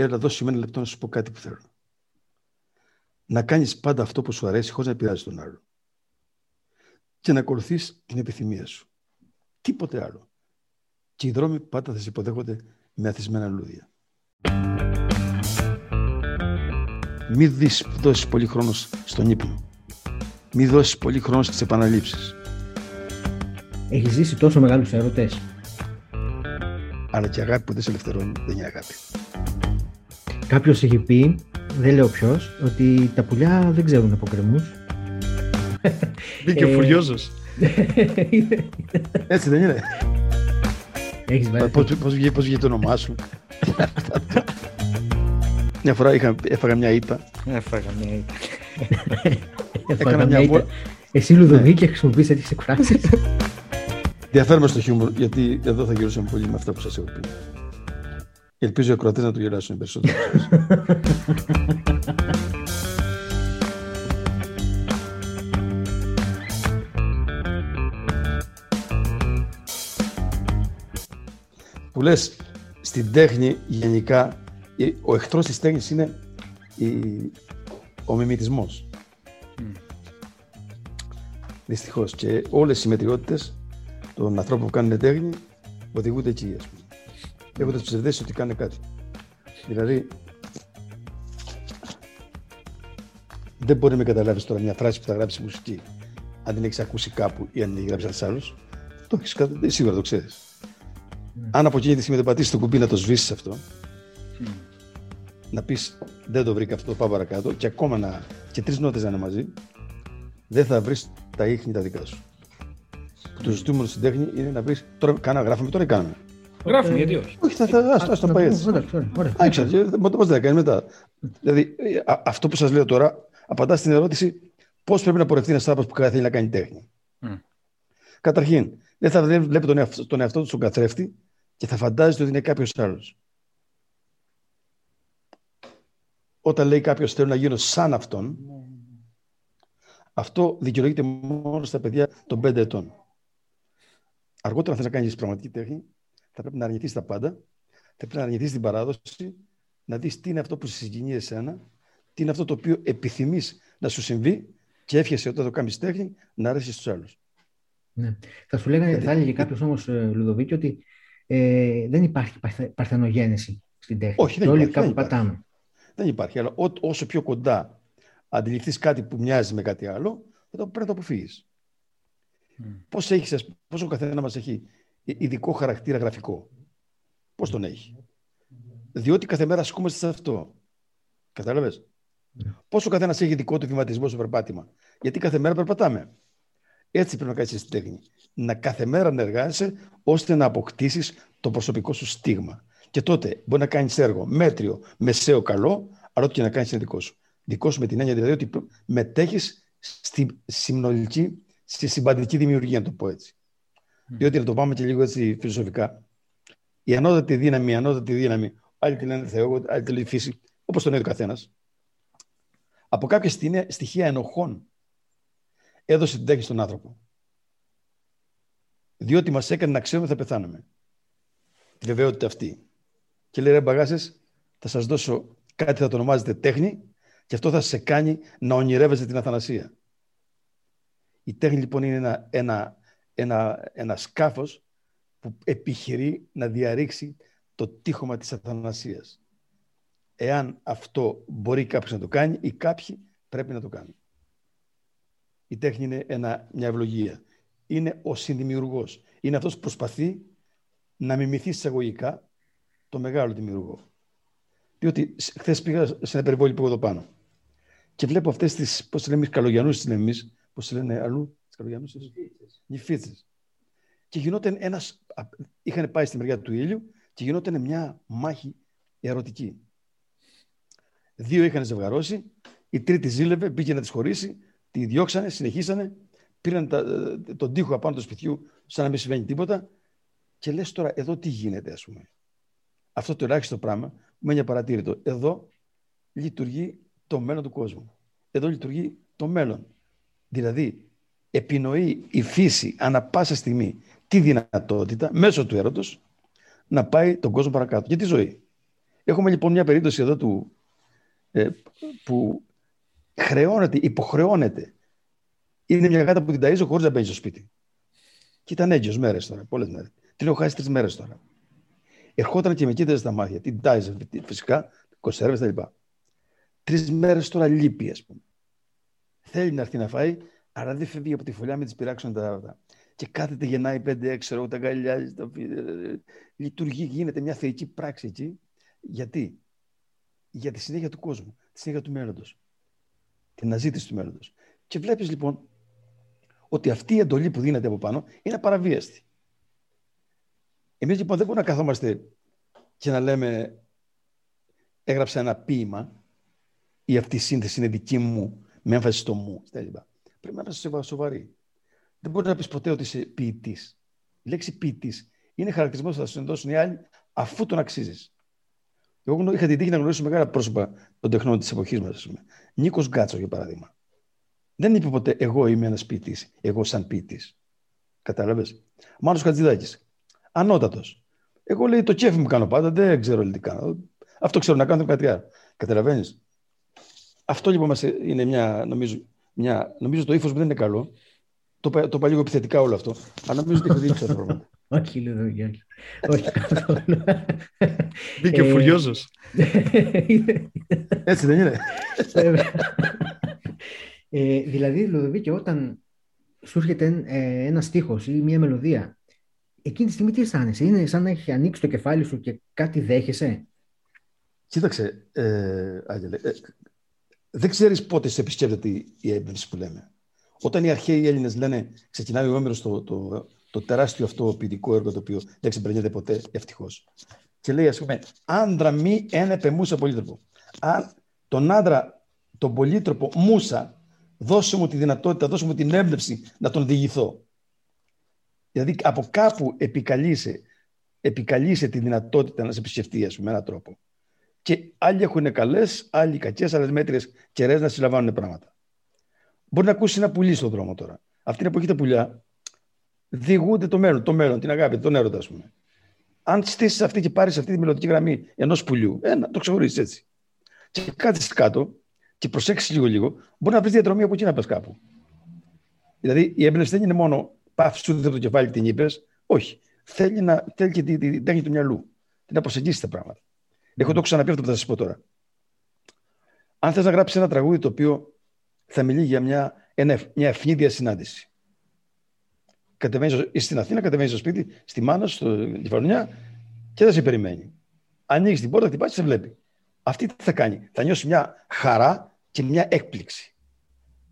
Έλα, δώσε με ένα λεπτό να σου πω κάτι που θέλω. Να κάνεις πάντα αυτό που σου αρέσει χωρίς να πειράζει τον άλλο. Και να ακολουθείς την επιθυμία σου. Τίποτε άλλο. Και οι δρόμοι πάντα θα σε υποδέχονται με αθισμένα λουλούδια. Μην δεις, δώσεις πολύ χρόνος στον ύπνο. Μην δώσεις πολύ χρόνος στις επαναλήψεις. Έχεις ζήσει τόσο μεγάλους έρωτες. Αλλά και αγάπη που δεν σε ελευθερώνει δεν είναι αγάπη. Κάποιος έχει πει, δεν λέω ποιος, ότι τα πουλιά δεν ξέρουν από κρεμούς. Μπήκε ο ε, Φουριόζος. Έτσι δεν είναι. Έχεις βάλει. Πώς, βγήκε, πώς το όνομά σου; μια φορά είχα, έφαγα μια ήττα. Έφαγα μια ήττα. Έκανα μια ήττα. Εσύ Λουδοβίκη χρησιμοποιείς τέτοιες εκφράσεις. Διαφέρουμε στο χιούμορ, γιατί εδώ θα γυρώσουμε πολύ με αυτά που σας έχω πει. Ελπίζω οι ακροατές να το γελάσουν περισσότερο. που λες στην τέχνη γενικά ο εχθρός της τέχνης είναι ο μιμητισμός. Mm. Δυστυχώς και όλες οι μετριότητες των ανθρώπων που κάνουν τέχνη οδηγούνται εκεί ας πούμε έχοντα ψευδέσει ότι κάνει κάτι. Δηλαδή, δεν μπορεί να με καταλάβεις τώρα μια φράση που θα γράψει μουσική, αν την έχεις ακούσει κάπου ή αν την έχει γράψει ένας άλλος. Το έχεις σίγουρα το ξέρεις. Mm. Αν από εκείνη τη στιγμή δεν πατήσεις το κουμπί να το σβήσεις αυτό, mm. να πεις δεν το βρήκα αυτό, πάω παρακάτω και ακόμα να. και τρεις νότες να είναι μαζί, δεν θα βρεις τα ίχνη τα δικά σου. Mm. Το ζητούμενο στην τέχνη είναι να βρεις. Τώρα κάνα, γράφουμε, τώρα ή κάνουμε. Γράφουμε, γιατί όχι. Όχι, θα, θα, το πάει έτσι. Πώς δεν κάνει μετά. Δηλαδή, αυτό που σας λέω τώρα απαντά στην ερώτηση πώς πρέπει να πορευτεί ένας άνθρωπος που θέλει να κάνει τέχνη. Καταρχήν, δεν θα βλέπει τον εαυτό, τον εαυτό του στον καθρέφτη και θα φαντάζεται ότι είναι κάποιος άλλος. Όταν λέει κάποιος θέλω να γίνω σαν αυτόν, αυτό δικαιολογείται μόνο στα παιδιά των 5 ετών. Αργότερα, αν θε να κάνεις πραγματική τέχνη, θα πρέπει να αρνηθείς τα πάντα, θα πρέπει να αρνηθείς την παράδοση, να δεις τι είναι αυτό που σε συγκινεί εσένα, τι είναι αυτό το οποίο επιθυμείς να σου συμβεί και εύχεσαι όταν το κάνεις τέχνη να αρέσεις στους άλλους. Ναι. Θα σου λέγανε, θα έλεγε κάποιος όμως, ε, Λουδοβίκη, ότι ε, δεν υπάρχει παρθενογένεση στην τέχνη. Όχι, δεν υπάρχει. Όλοι κάπου πατάμε. Δεν υπάρχει. Αλλά ό, όσο πιο κοντά αντιληφθείς κάτι που μοιάζει με κάτι άλλο, θα το πρέπει να το αποφύγεις. Mm. Πώς ο καθένα μας έχει ειδικό χαρακτήρα γραφικό. Πώς τον έχει. Διότι κάθε μέρα ασκούμαστε σε αυτό. Κατάλαβες; Πόσο ο καθένας έχει δικό του βηματισμό στο περπάτημα. Γιατί κάθε μέρα περπατάμε. Έτσι πρέπει να κάνεις στην τέχνη. Να κάθε μέρα να εργάζεσαι ώστε να αποκτήσεις το προσωπικό σου στίγμα. Και τότε μπορεί να κάνεις έργο μέτριο, μεσαίο, καλό, αλλά ό,τι και να κάνεις είναι δικό σου. Δικό σου με την έννοια δηλαδή ότι μετέχεις στη συνολική, στη συμπαντική δημιουργία, να το πω έτσι. Διότι να το πάμε και λίγο έτσι φιλοσοφικά. Η ανώτατη δύναμη, η ανώτατη δύναμη, άλλοι τη λένε Θεό, άλλοι τη λένε φύση, όπως τον λέει ο καθένας. Από κάποια στοιχεία ενοχών έδωσε την τέχνη στον άνθρωπο. Διότι μας έκανε να ξέρουμε ότι θα πεθάνουμε. Τη βεβαιότητα αυτή. Και λέει ρε μπαγάσες, θα σας δώσω κάτι θα το ονομάζετε τέχνη και αυτό θα σε κάνει να ονειρεύεστε την αθανασία. Η τέχνη λοιπόν είναι ένα, ένα ένα, ένα σκάφος που επιχειρεί να διαρρήξει το τείχομα της αθανασίας. Εάν αυτό μπορεί κάποιος να το κάνει ή κάποιοι πρέπει να το κάνουν. Η τέχνη είναι ένα, μια ευλογία. Είναι ο συνδημιουργός. Είναι αυτός που προσπαθεί να μιμηθεί εισαγωγικά το μεγάλο δημιουργό. Διότι χθες πήγα σε ένα περιβόλι που εδώ πάνω και βλέπω αυτές τις, πώς λέμε εμεί, καλογιανού, τις λέμε εμείς, πώς λένε αλλού, τι καλογιανού, νυφίτσε. Και γινόταν ένας. Είχαν πάει στη μεριά του ήλιου και γινόταν μια μάχη ερωτική. Δύο είχαν ζευγαρώσει, η τρίτη ζήλευε, μπήκε να τις χωρίσει, τη διώξανε, συνεχίσανε, πήραν τα, τον τοίχο απάνω του σπιτιού, σαν να μην συμβαίνει τίποτα. Και λες τώρα, εδώ τι γίνεται, ας πούμε. Αυτό το ελάχιστο πράγμα μένει απαρατήρητο. Εδώ λειτουργεί το μέλλον του κόσμου. Εδώ λειτουργεί το μέλλον. Δηλαδή, επινοεί η φύση ανα πάσα στιγμή τη δυνατότητα μέσω του έρωτος να πάει τον κόσμο παρακάτω. Για τη ζωή. Έχουμε λοιπόν μια περίπτωση εδώ του, ε, που χρεώνεται, υποχρεώνεται. Είναι μια γάτα που την ταΐζω χωρίς να μπαίνει στο σπίτι. Και ήταν έγκυος μέρες τώρα, πολλές μέρες. Την έχω χάσει τρεις μέρες τώρα. Ερχόταν και με κοίταζε στα μάτια. Την τάιζε φυσικά, κονσέρβες τα λοιπά. Τρεις μέρες τώρα λείπει, ας πούμε. Θέλει να έρθει να φάει, αλλά δεν φεύγει από τη φωλιά με τις πειράξουν τα και κάθεται, γεννάει 5-6, ξέρω, τα αγκαλιάζει, τα... λειτουργεί, γίνεται μια θεϊκή πράξη εκεί. Γιατί; Για τη συνέχεια του κόσμου, τη συνέχεια του μέλλοντος. Την αναζήτηση του μέλλοντος. Και βλέπεις λοιπόν ότι αυτή η εντολή που δίνεται από πάνω είναι απαραβίαστη. Εμείς λοιπόν δεν μπορούμε να καθόμαστε και να λέμε έγραψα ένα ποίημα ή αυτή η σύνθεση είναι δική μου με έμφαση στο μου. Πρέπει να είμαστε σοβαροί. Δεν μπορεί να πεις ποτέ ότι είσαι ποιητής. Η λέξη ποιητής είναι χαρακτηρισμός που θα σου δώσουν οι άλλοι αφού τον αξίζεις. Εγώ είχα την τύχη να γνωρίσω μεγάλα πρόσωπα των τεχνών της εποχής μας. Νίκος Γκάτσο, για παράδειγμα. Δεν είπε ποτέ εγώ είμαι ένας ποιητής, εγώ σαν ποιητής. Κατάλαβες; Μάνος Χατζηδάκης. Ανώτατος. Εγώ λέει το κέφι μου κάνω πάντα, δεν ξέρω τι κάνω. Αυτό ξέρω να κάνω κάτι άλλο. Καταλαβαίνεις; Αυτό λοιπόν μας είναι μια, νομίζω, μια, νομίζω το ύφος μου δεν είναι καλό. Το, το είπα λίγο επιθετικά όλο αυτό. Αλλά νομίζω ότι έχω δείξει τα πράγματα. Όχι, Λουδογιάννη. Όχι καθόλου. Μπήκε ε, φουριόζος. Έτσι δεν είναι. ε, δηλαδή, Λουδοβίκη, όταν σου έρχεται ε, ένα στίχος ή μια μελωδία, εκείνη τη στιγμή τι αισθάνεσαι, είναι σαν να έχει ανοίξει το κεφάλι σου και κάτι δέχεσαι; Κοίταξε, ε, Άγγελε, ε, δεν ξέρεις πότε σε επισκέπτεται η έμπνευση που λέμε. Όταν οι αρχαίοι Έλληνες λένε, ξεκινάει ο Έμερο το, το, το, τεράστιο αυτό ποιητικό έργο το οποίο δεν ξεπερνιέται ποτέ, ευτυχώς. Και λέει, ας πούμε, άντρα μη ένα πεμούσα πολύτροπο. Αν τον άντρα, τον πολύτροπο μουσα, δώσε μου τη δυνατότητα, δώσε μου την έμπνευση να τον διηγηθώ. Δηλαδή από κάπου επικαλείσαι, επικαλείσαι τη δυνατότητα να σε επισκεφτεί, ας με έναν τρόπο. Και άλλοι έχουν καλέ, άλλοι κακέ, άλλε μέτριε κεραίε να συλλαμβάνουν πράγματα. Μπορεί να ακούσει ένα πουλί στον δρόμο τώρα. Αυτή την εποχή τα πουλιά διηγούνται το μέλλον, το μέλλον, την αγάπη, τον έρωτα, α πούμε. Αν στήσει αυτή και πάρει αυτή τη μελλοντική γραμμή ενό πουλιού, ένα, το ξεχωρίσει έτσι. Και κάτσει κάτω και προσέξει λίγο-λίγο, μπορεί να βρει διαδρομή από εκεί να πα κάπου. Δηλαδή η έμπνευση δεν είναι μόνο πάυση σου το κεφάλι την είπε. Όχι. Θέλει, να, θέλει και την τέχνη του μυαλού. Να προσεγγίσει τα πράγματα. Έχω το ξαναπεί αυτό που θα σας πω τώρα. Αν θες να γράψεις ένα τραγούδι το οποίο θα μιλεί για μια, μια ευνίδια συνάντηση. Κατεβαίνεις στην Αθήνα, κατεβαίνεις στο σπίτι, στη μάνα, στο Κεφαλονιά και δεν σε περιμένει. Ανοίγεις την πόρτα, χτυπάει και σε βλέπει. Αυτή τι θα κάνει; Θα νιώσει μια χαρά και μια έκπληξη.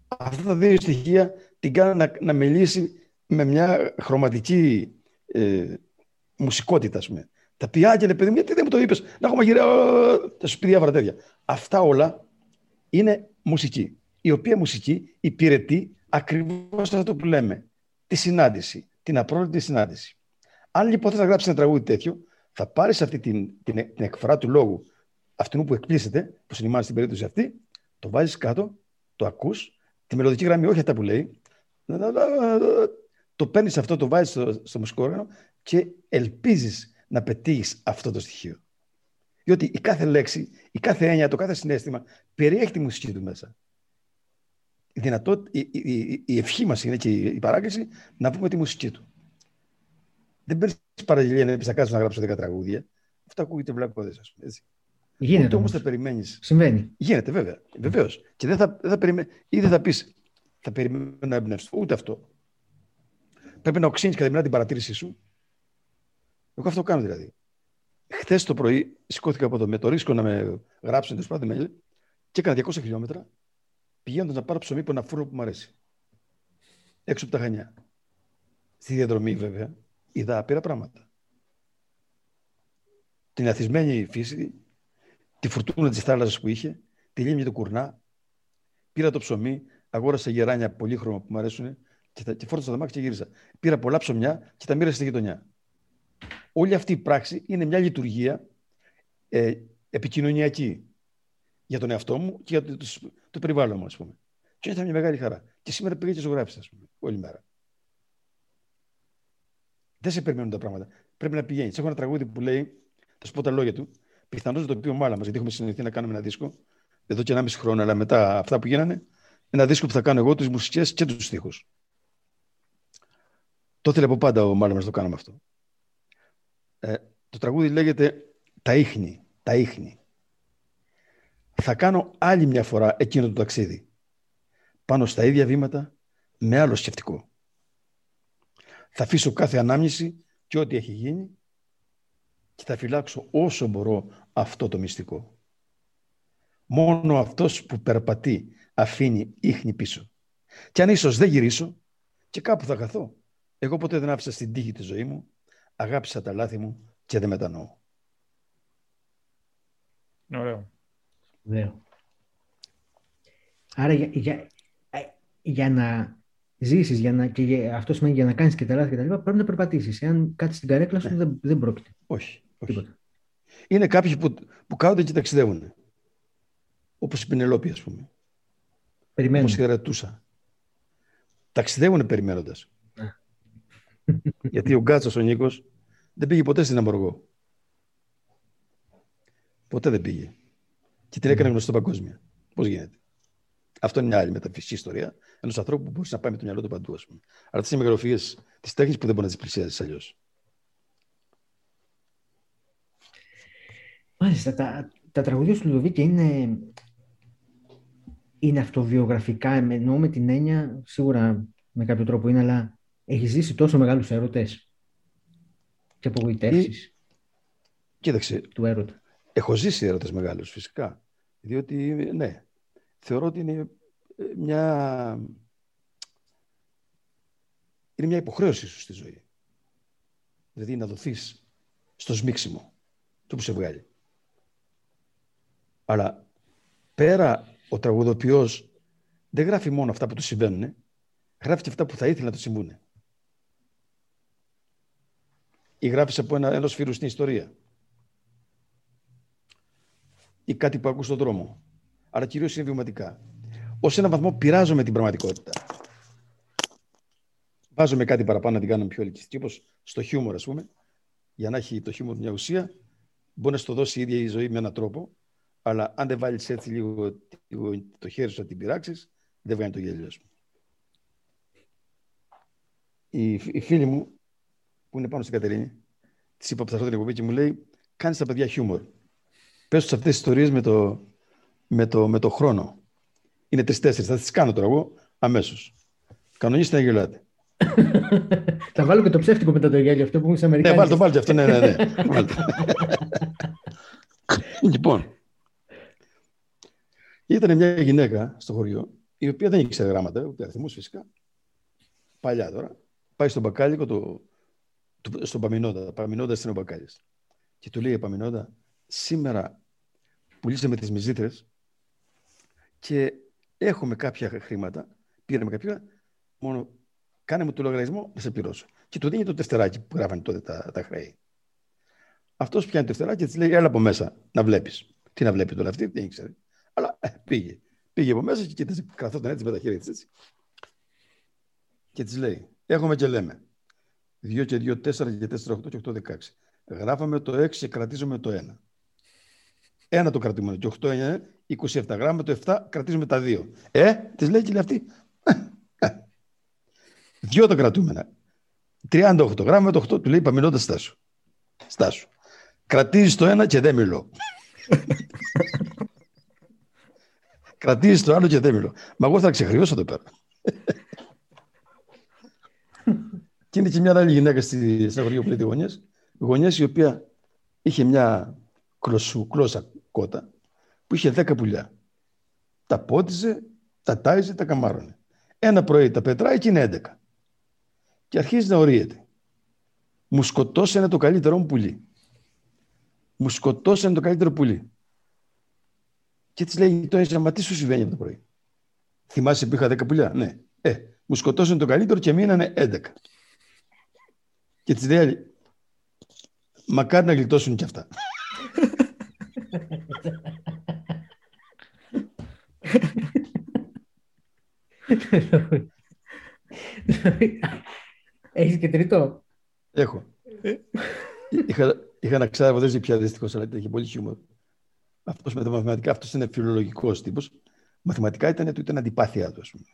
Αυτά τα δύο στοιχεία την κάνουν να, να μιλήσει με μια χρωματική ε, μουσικότητα, ας πούμε. Τα πει, Άγγελε, παιδί μου, γιατί δεν μου το είπες, να έχω μαγειρέα, θα σου πει διάφορα τέτοια. Αυτά όλα είναι μουσική η οποία μουσική υπηρετεί ακριβώς αυτό που λέμε. Τη συνάντηση, την απρόβλητη συνάντηση. Αν λοιπόν θες να γράψεις ένα τραγούδι τέτοιο, θα πάρεις αυτή την, την, την εκφορά του λόγου αυτού που εκπλήσεται, που συνημάζει στην περίπτωση αυτή, το βάζεις κάτω, το ακούς, τη μελλοντική γραμμή, όχι αυτά που λέει, το παίρνεις αυτό, το βάζεις στο, στο μουσικό όργανο και ελπίζεις να πετύχεις αυτό το στοιχείο. Διότι η κάθε λέξη, η κάθε έννοια, το κάθε συνέστημα περιέχει τη μουσική του μέσα η, δυνατότητα, η, η, η ευχή μας είναι και η παράκληση να πούμε τη μουσική του. Δεν παίρνεις παραγγελία να πεις να κάτσω να γράψω 10 τραγούδια. Αυτό ακούγεται βλακώδες, ας πούμε. Έτσι. Γίνεται όμως θα περιμένεις. Συμβαίνει. Γίνεται, βέβαια. Βεβαίως. Και δεν θα, δεν θα περιμένει. ή δεν θα πεις θα περιμένω να εμπνεύσω. Ούτε αυτό. Πρέπει να οξύνεις καθημερινά την παρατήρησή σου. Εγώ αυτό κάνω δηλαδή. Χθες το πρωί σηκώθηκα από εδώ με το ρίσκο να με γράψουν τέλος πάντων και έκανα 200 χιλιόμετρα πηγαίνοντας να πάρω ψωμί από ένα φούρνο που μου αρέσει. Έξω από τα Χανιά. Στη διαδρομή, βέβαια, είδα απείρα πράγματα. Την αθισμένη φύση, τη φουρτούνα της θάλασσας που είχε, τη λίμνη του κουρνά. Πήρα το ψωμί, αγόρασα γεράνια πολύχρωμα που μου αρέσουν και, τα, και φόρτωσα τα μάτια και γύρισα. Πήρα πολλά ψωμιά και τα μοίρασα στη γειτονιά. Όλη αυτή η πράξη είναι μια λειτουργία ε, επικοινωνιακή για τον εαυτό μου και για το, το περιβάλλον μου, ας πούμε. Και ήταν μια μεγάλη χαρά. Και σήμερα πήγα και ζωγράφησα, ας πούμε, όλη μέρα. Δεν σε περιμένουν τα πράγματα. Πρέπει να πηγαίνεις. Έχω ένα τραγούδι που λέει, θα σου πω τα λόγια του, Πιθανώς το πει ο Μάλα μα, γιατί έχουμε συνηθίσει να κάνουμε ένα δίσκο εδώ και 1,5 χρόνο, αλλά μετά αυτά που γίνανε, ένα δίσκο που θα κάνω εγώ, τις μουσικές και τους στίχους. Το ήθελε από πάντα ο Μάλα μα το κάναμε αυτό. Ε, το τραγούδι λέγεται Τα ίχνη. Τα ίχνη. Θα κάνω άλλη μια φορά εκείνο το ταξίδι. Πάνω στα ίδια βήματα, με άλλο σκεφτικό. Θα αφήσω κάθε ανάμνηση και ό,τι έχει γίνει και θα φυλάξω όσο μπορώ αυτό το μυστικό. Μόνο αυτός που περπατεί αφήνει ίχνη πίσω. Και αν ίσως δεν γυρίσω και κάπου θα καθώ. Εγώ ποτέ δεν άφησα στην τύχη τη ζωή μου, αγάπησα τα λάθη μου και δεν μετανοώ. Ωραίο. Ωραίο. Άρα για, για, ε, για να ζήσεις, για να, και για, αυτό σημαίνει για να κάνεις και τα λάθη και τα λοιπά, πρέπει να περπατήσεις. Εάν κάτσεις στην καρέκλα σου, Ναι. δεν, δεν πρόκειται. Όχι. όχι. Τίποτα. Είναι κάποιοι που, που κάθονται και ταξιδεύουν. Όπως η Πινελόπη, ας πούμε. Περιμένουμε. Όπως η Ρετούσα. Ταξιδεύουν περιμένοντας. Ναι. Γιατί ο Γκάτσος ο Νίκος δεν πήγε ποτέ στην Αμοργό. Ποτέ δεν πήγε. Και την έκανε γνωστό παγκόσμια. Πώς γίνεται. Αυτό είναι μια άλλη μεταφυσική ιστορία ενός ανθρώπου που μπορείς να πάει με το μυαλό του παντού, ας πούμε. Αλλά αυτέ είναι μεγαλοφίε της τέχνης που δεν μπορεί να τις πλησιάζεις αλλιώς. Μάλιστα, τα, τα τραγούδια του Λουδοβίκη είναι, είναι αυτοβιογραφικά, εννοώ με την έννοια, σίγουρα με κάποιο τρόπο είναι, αλλά έχεις ζήσει τόσο μεγάλους έρωτες και απογοητεύσεις Κοίταξε, του έρωτα. έχω ζήσει έρωτες μεγάλους φυσικά. Διότι, ναι, θεωρώ ότι είναι ε, μια, είναι μια υποχρέωση σου στη ζωή. Δηλαδή να δοθείς στο σμίξιμο του που σε βγάλει. Αλλά πέρα ο τραγουδοποιός δεν γράφει μόνο αυτά που του συμβαίνουν, γράφει και αυτά που θα ήθελε να του συμβούν. Ή γράφεις από ένα, ενός φίλου στην ιστορία. Ή κάτι που ακούς στον δρόμο. Αλλά κυρίως είναι βιωματικά. Ως έναν βαθμό πειράζομαι την πραγματικότητα. Βάζουμε κάτι παραπάνω να την κάνουμε πιο ελκυστική, όπως στο χιούμορ, ας πούμε. Για να έχει το χιούμορ μια ουσία, μπορεί να σου το δώσει η ίδια η ζωή με έναν τρόπο, αλλά αν δεν βάλεις έτσι λίγο, λίγο το χέρι σου να την πειράξεις, δεν βγαίνει το γέλιο, ας πούμε. Η, η φίλη μου, που είναι πάνω στην Κατερίνη, της είπα που θα έρθω την εκπομπή και μου λέει: Κάνεις τα παιδιά χιούμορ. Πες τους αυτές τις ιστορίες με το, με το, με το χρόνο. Είναι τρει-τέσσερι. Θα τις κάνω τώρα εγώ αμέσως. Κανονίστε να γελάτε. Θα βάλω και το ψεύτικο μετά το γέλιο, αυτό που είναι Ναι, Αμερικάνοι. βάλτε το, βάλτε αυτό. Ναι, ναι, ναι. Βάλτε. λοιπόν, ήταν μια γυναίκα στο χωριό, η οποία δεν ήξερε γράμματα, ούτε αριθμούς φυσικά. Παλιά τώρα. Πάει στον μπακάλικο, το, το, στον Παμινόντα. Παμινόντα είναι ο μπακάλης. Και του λέει η Παμινόντα, σήμερα πουλήσαμε τις μυζήτρες και έχουμε κάποια χρήματα, πήραμε κάποια, μόνο κάνε μου το λογαριασμό να σε πληρώσω. Και του δίνει το τευτεράκι που γράφανε τότε τα, τα χρέη. Αυτός πιάνει το τευτεράκι και της λέει: Έλα από μέσα να βλέπεις. Τι να βλέπει τώρα αυτή, δεν ήξερε. Αλλά ε, πήγε. Πήγε από μέσα και κοίταζε, καθόταν έτσι με τα χέρια της έτσι. Και της λέει: Έχουμε και λέμε. 2 και 2, 4 και 4, 8 και 8, 16. Γράφαμε το 6 και κρατίζουμε το 1. Ένα το κρατούμε. Και 8 είναι 27. Γράφουμε το 7, κρατίζουμε τα 2. Ε, τη λέει και λέει αυτή. Δυο το κρατούμενα. 38 γράμμα το 8 του λέει παμινώντα στάσου. Στάσου. Κρατήσει το ένα και δεν μιλώ. Κρατήσει το άλλο και δεν μιλώ. Μα εγώ θα ξεχρεώσω εδώ πέρα. και είναι και μια άλλη γυναίκα στη συναγωγή που λέει γωνιές. Γωνιές η οποία είχε μια κλωσού, κλώσσα κότα που είχε 10 πουλιά. Τα πότιζε, τα τάιζε, τα καμάρωνε. Ένα πρωί τα πετράει και είναι 11 και αρχίζει να ορίεται. Μου σκοτώσανε το καλύτερό μου πουλί. Μου σκοτώσανε το καλύτερο πουλί. Και της λέει τώρα, μα τι σου συμβαίνει από το πρωί; Θυμάσαι που είχα 10 πουλιά; Ναι. Ε, μου σκοτώσανε το καλύτερο και μείνανε 11. Και της λέει άλλη, μακάρι να γλιτώσουν κι αυτά. Έχεις και τρίτο; Έχω. Είχα, Είχα ένα ξάδερφο, δεν ξέρω πια δυστυχώ, αλλά είχε πολύ χιούμορ. Αυτός με τα μαθηματικά, αυτός είναι φιλολογικός τύπος. Μαθηματικά ήταν ότι ήταν αντιπάθειά του, ας πούμε.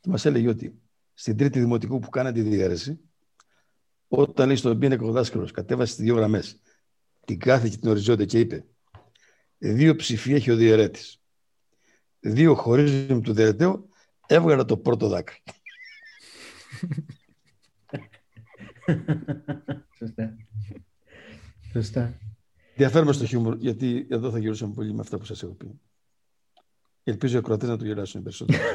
Και μας έλεγε ότι στην τρίτη δημοτικού που κάνατε τη διαίρεση, όταν λέει στον πίνακα ο δάσκαλος, κατέβασες τις δύο γραμμές, την κάθε και την οριζόντια και είπε: Δύο ψηφία έχει ο διαιρέτης. Δύο χωρίζουν του διαιρεταίου, έβγαλα το πρώτο δάκρυ. Σωστά. Σωστά. Διαφέρουμε στο χιούμορ, γιατί εδώ θα γυρίσουμε πολύ με αυτά που σας έχω πει. Ελπίζω οι ακροατές να το γελάσουν περισσότερο.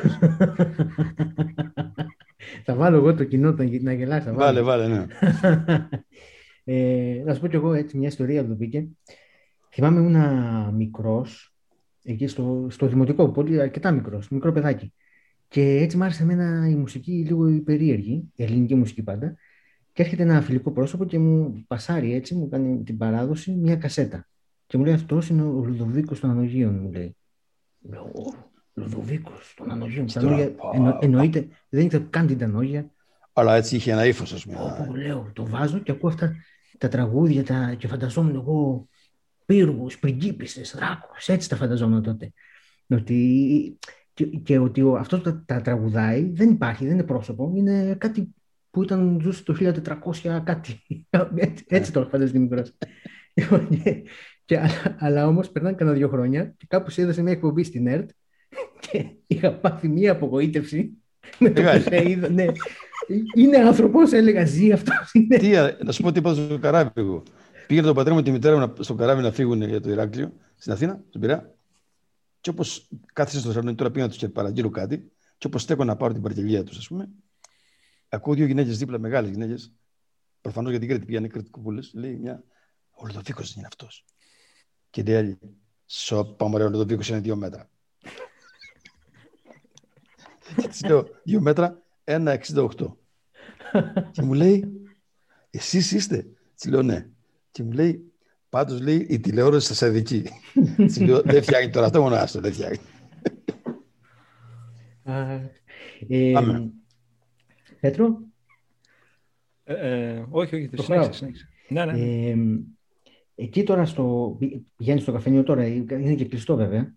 θα βάλω εγώ το κοινό να γελάσει. Βάλε, βάλε, ναι. ε, να σου πω κι εγώ έτσι μια ιστορία που μπήκε. Θυμάμαι ήμουν μικρός, εκεί στο, στο δημοτικό, πολύ αρκετά μικρός, μικρό παιδάκι. Και έτσι μου άρεσε εμένα η μουσική λίγο περίεργη, η ελληνική μουσική πάντα. Και έρχεται ένα φιλικό πρόσωπο και μου πασάρει έτσι, μου κάνει την παράδοση μια κασέτα. Και μου λέει αυτός είναι ο Λουδοβίκος των Ανογείων, μου λέει. Λέω, Λουδοβίκος των Ανογείων. Τα λόγια εννο, εννοείται, δεν ήξερα καν την τανόγια. Αλλά έτσι είχε ένα ύφος, ας πούμε. Όπου λέω, το βάζω και ακούω αυτά τα τραγούδια τα, και φανταζόμουν εγώ πύργους, πριγκίπισες, δράκου. Έτσι τα φανταζόμουν τότε. Ότι, και, και ότι αυτός που τα, τα τραγουδάει δεν υπάρχει, δεν είναι πρόσωπο, είναι κάτι που ήταν, ζούσε το 1400 κάτι. Έτσι, έτσι το φαντάζεσαι μικρό. Λοιπόν, και, αλλά, αλλά όμως περνάνε κανένα δύο χρόνια και κάπου είδα μια εκπομπή στην ΕΡΤ και είχα πάθει μια απογοήτευση με το που σε είδα. Ναι. Είναι άνθρωπος, έλεγα, ζει αυτός. Είναι... Τι, να σου πω τι είπα στο καράβι εγώ. Πήγαινε τον πατέρα μου και τη μητέρα μου στο καράβι να φύγουν για το Ηράκλειο στην Αθήνα, στον Πειραιά. Και όπως κάθισε στο σαλόνι, τώρα πήγα να τους και παραγγείλω κάτι, και όπως στέκω να πάρω την παραγγελία τους, ας πούμε, Ακούω δύο γυναίκες δίπλα, μεγάλες γυναίκες. Προφανώς για την Κρήτη πήγανε Κρήτη κουπούλε. Λέει μια, ο Λουδοβίκο δεν είναι αυτός. Και λέει άλλη, Σοπα μωρέ, ο Λουδοβίκο είναι δύο μέτρα. Και τη λέω, δύο μέτρα, ένα εξήντα οχτώ. και μου λέει, εσείς είστε. Της λέω, ναι. Και μου λέει, πάντως λέει, η τηλεόραση σας αδικεί. της λέω, δεν φτιάχνει τώρα αυτό, μόνο άστο, δεν φτιάχνει. ε, Πέτρο; Ε, ε, όχι, όχι, το συνέχισε. Ναι, ναι. Ε, εκεί τώρα στο, πηγαίνεις στο καφενείο τώρα, είναι και κλειστό βέβαια,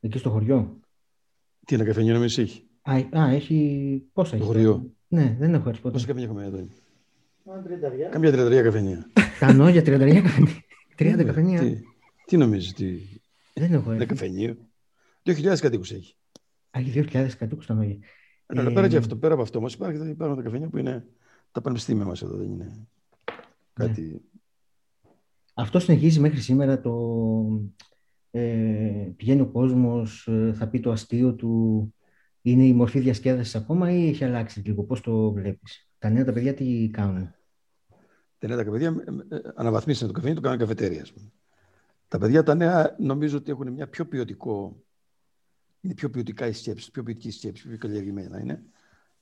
εκεί στο χωριό. Τι είναι καφενείο νομίζω έχει. Α, α, έχει, πόσα έχει. χωριό. Ναι, δεν έχω έρθει ποτέ. Πόσα καφενεία έχουμε εδώ; Κάμια τριανταριά καφενεία. Τα νόγια τριανταριά καφενεία. Τριάντα καφενεία. Τι, τι νομίζεις, τι... Δεν έχω έρθει. Είναι καφενείο. 2.000 κατοίκους έχει. Α, έχει 2.000 κατοίκους τα νόγια. Ε, αλλά πέρα και αυτό, πέρα από αυτό όμως υπάρχει, υπάρχουν τα καφενεία που είναι τα πανεπιστήμια μας εδώ, δεν είναι κάτι... Ναι. Αυτό συνεχίζει μέχρι σήμερα το... Ε, πηγαίνει ο κόσμος, ε, θα πει το αστείο του, είναι η μορφή διασκέδασης ακόμα ή έχει αλλάξει λίγο, πώς το βλέπεις; Τα νέα τα παιδιά τι κάνουν; Τα νέα τα παιδιά ε, αναβαθμίσαν το καφενείο, το κάνουν καφετέρια. Τα παιδιά τα νέα νομίζω ότι έχουν μια πιο ποιοτικό είναι πιο ποιοτικά η σκέψη, πιο ποιοτική η σκέψη, πιο καλλιεργημένα είναι.